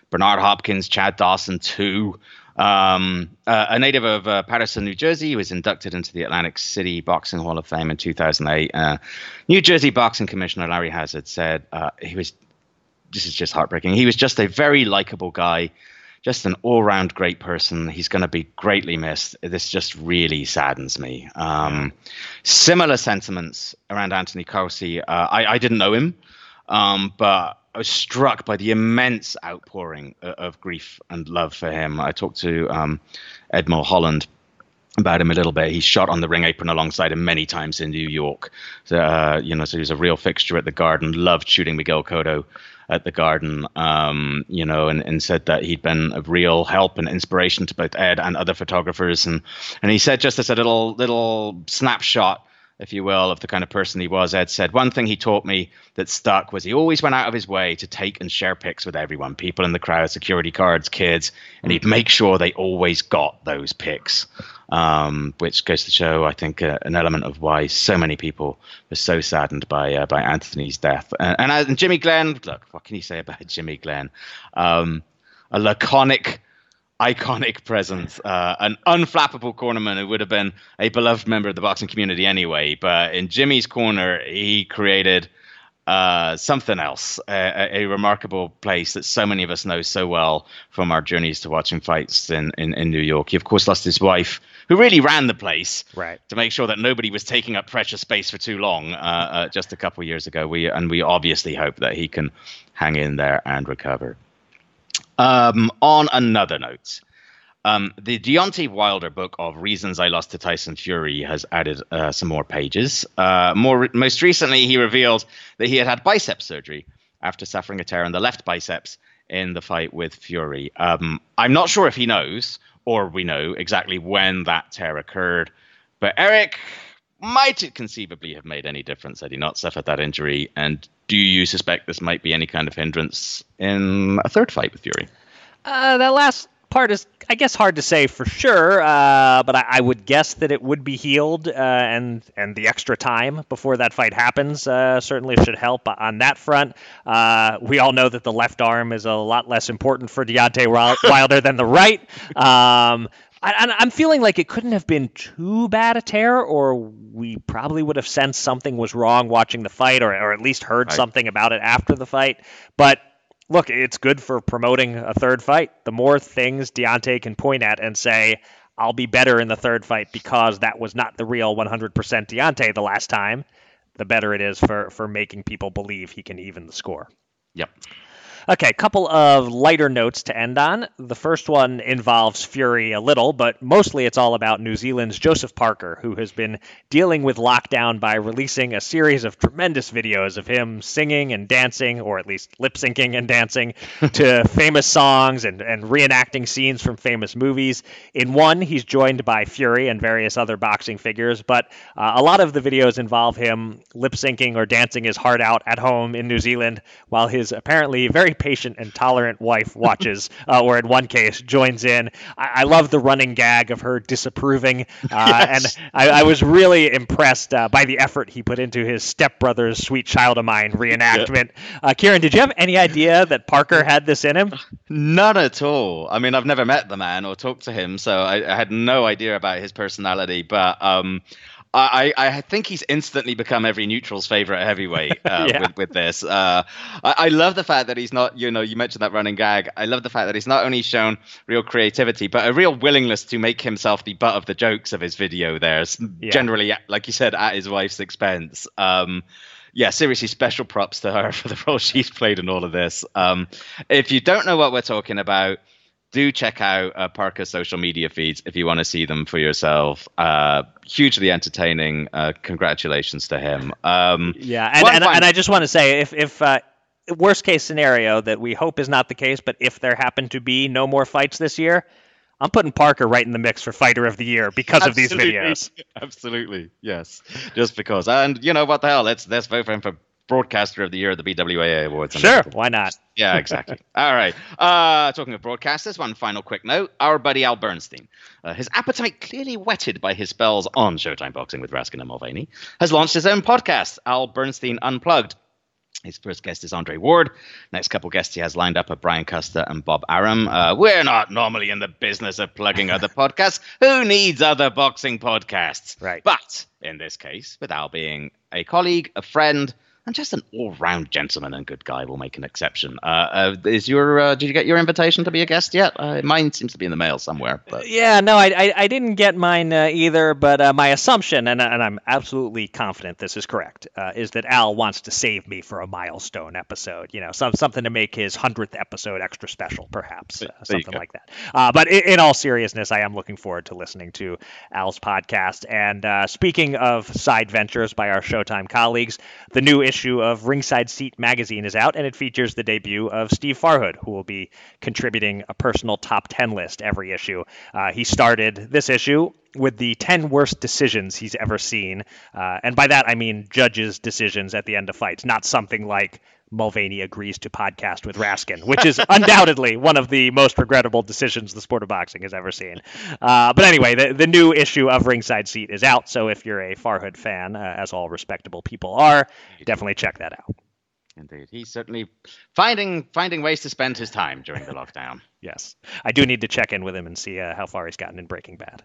Bernard Hopkins, Chad Dawson, too. Um, uh, a native of uh, Paterson, New Jersey, he was inducted into the Atlantic City Boxing Hall of Fame in 2008. Uh, New Jersey Boxing Commissioner Larry Hazzard said uh, he was. This is just heartbreaking. He was just a very likable guy, just an all-round great person. He's going to be greatly missed. This just really saddens me. Um, similar sentiments around Anthony Causi. Uh, I, I didn't know him, um, but I was struck by the immense outpouring of grief and love for him. I talked to um, Ed Mulholland about him a little bit. He shot on the ring apron alongside him many times in New York. So, uh, you know, so he was a real fixture at the Garden. Loved shooting Miguel Cotto at the Garden. Um, you know, and, and said that he'd been of real help and inspiration to both Ed and other photographers. And and he said just as a little little snapshot if you will, of the kind of person he was, Ed said one thing he taught me that stuck was he always went out of his way to take and share pics with everyone, people in the crowd, security guards, kids, and he'd make sure they always got those pics. Um, which goes to show, I think, uh, an element of why so many people were so saddened by uh, by Anthony's death. And, and, and, Jimmy Glenn, look, what can you say about [laughs] Jimmy Glenn? Um, a laconic iconic presence, uh, an unflappable cornerman who would have been a beloved member of the boxing community anyway. But in Jimmy's corner, he created uh, something else, a, a, remarkable place that so many of us know so well from our journeys to watching fights in, in, in New York. He, of course, lost his wife, who really ran the place right. to make sure that nobody was taking up precious space for too long uh, uh, just a couple of years ago. We And we obviously hope that he can hang in there and recover. Um, on another note, um, the Deontay Wilder book of Reasons I Lost to Tyson Fury has added uh, some more pages. Uh, more most recently, he revealed that he had had bicep surgery after suffering a tear in the left biceps in the fight with Fury. Um, I'm not sure if he knows or we know exactly when that tear occurred, but Eric might it conceivably have made any difference had he not suffered that injury? And do you suspect this might be any kind of hindrance in a third fight with Fury? Uh, that last part is, I guess, hard to say for sure, uh, but I, I, would guess that it would be healed, uh, and and the extra time before that fight happens uh, certainly should help on that front. Uh, we all know that the left arm is a lot less important for Deontay [laughs] Wilder than the right. Um, I, am feeling like it couldn't have been too bad a tear, or we probably would have sensed something was wrong watching the fight, or, or at least heard right. something about it after the fight. But look, it's good for promoting a third fight. The more things Deontay can point at and say, I'll be better in the third fight because that was not the real 100% Deontay the last time, the better it is for, for making people believe he can even the score. Yep. Okay, a couple of lighter notes to end on. The first one involves Fury a little, but mostly it's all about New Zealand's Joseph Parker, who has been dealing with lockdown by releasing a series of tremendous videos of him singing and dancing, or at least lip syncing and dancing, [laughs] to famous songs and, and reenacting scenes from famous movies. In one, he's joined by Fury and various other boxing figures, but uh, a lot of the videos involve him lip syncing or dancing his heart out at home in New Zealand, while his apparently very patient and tolerant wife watches, [laughs] uh, or in one case joins in. I, I, love the running gag of her disapproving, uh, yes. and I, I, was really impressed uh, by the effort he put into his stepbrother's "Sweet Child of Mine" reenactment. Uh, Kieran, did you have any idea that Parker had this in him? None at all. I mean, I've never met the man or talked to him, so I, I had no idea about his personality, but. Um, I, I think he's instantly become every neutral's favorite heavyweight [laughs] uh, yeah. with, with this. Uh, I, I, love the fact that he's not, you know, you mentioned that running gag. I love the fact that he's not only shown real creativity, but a real willingness to make himself the butt of the jokes of his video there, yeah. generally, like you said, at his wife's expense. Um, yeah, seriously, special props to her [laughs] for the role she's played in all of this. Um, if you don't know what we're talking about, do check out uh, Parker's social media feeds if you want to see them for yourself. Uh, hugely entertaining. Uh, congratulations to him. Um, yeah, and, and, and, I just want to say if if uh, worst case scenario that we hope is not the case, but if there happen to be no more fights this year. I'm putting Parker right in the mix for fighter of the year because of these videos. [laughs] Absolutely, yes. Just because, and you know what the hell? Let's let's vote for him for broadcaster of the year at the BWAA Awards. Sure, why not? Yeah, exactly. [laughs] All right. Uh, talking of broadcasters, one final quick note. Our buddy Al Bernstein, uh, his appetite clearly whetted by his spells on Showtime Boxing with Raskin and Mulvaney, has launched his own podcast, Al Bernstein Unplugged. His first guest is Andre Ward. Next couple guests he has lined up are Brian Custer and Bob Arum. Uh, we're not normally in the business of plugging other [laughs] podcasts. Who needs other boxing podcasts? Right. But in this case, with Al being a colleague, a friend, and just an all-round gentleman and good guy will make an exception. Uh, uh, is your uh, did you get your invitation to be a guest yet? Uh, mine seems to be in the mail somewhere. But. Yeah, no, I, I, I didn't get mine uh, either. But uh, my assumption, and, and I'm absolutely confident this is correct, is that Al wants to save me for a milestone episode. You know, some something to make his hundredth episode extra special, perhaps something like that. but in, in, all seriousness, I am looking forward to listening to Al's podcast. And speaking of side ventures by our Showtime colleagues, the new issue issue of Ringside Seat magazine is out, and it features the debut of Steve Farhood, who will be contributing a personal top 10 list every issue. Uh, he started this issue with the 10 worst decisions he's ever seen. Uh, and by that, I mean judges' decisions at the end of fights, not something like Mulvaney agrees to podcast with Raskin, which is [laughs] undoubtedly one of the most regrettable decisions the sport of boxing has ever seen. Uh, but anyway, the, the new issue of Ringside Seat is out. So if you're a Farhood fan, uh, as all respectable people are, definitely check that out. Indeed, he's certainly finding finding ways to spend his time during the [laughs] lockdown. yes, I do need to check in with him and see uh, how far he's gotten in Breaking Bad.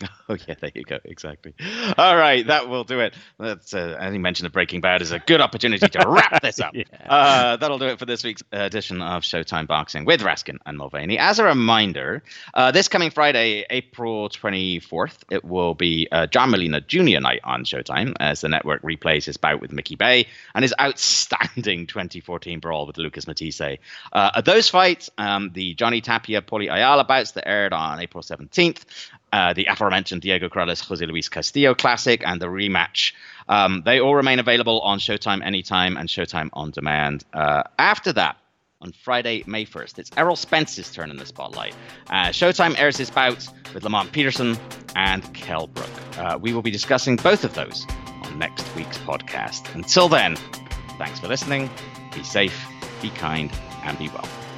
[laughs] Oh yeah, there you go. Exactly. All right, that will do it. That's uh, I think mention of Breaking Bad is a good opportunity to wrap this up. [laughs] yeah. uh, that'll do it for this week's edition of Showtime Boxing with Raskin and Mulvaney. As a reminder, uh, this coming Friday, April 24th, it will be uh, John Molina Jr. night on Showtime as the network replays his bout with Mickey Bey and his outstanding 2014 brawl with Lucas Matthysse. Uh, those fights, um, the Johnny Tapia Paulie Ayala bouts that aired on April 17th uh, the aforementioned Diego Corrales Jose Luis Castillo Classic, and the rematch. Um, they all remain available on Showtime Anytime and Showtime On Demand. Uh, after that, on Friday, May 1st, it's Errol Spence's turn in the spotlight. Uh, Showtime airs his bout with Lamont Peterson and Kell Brook. Uh, we will be discussing both of those on next week's podcast. Until then, thanks for listening. Be safe, be kind, and be well.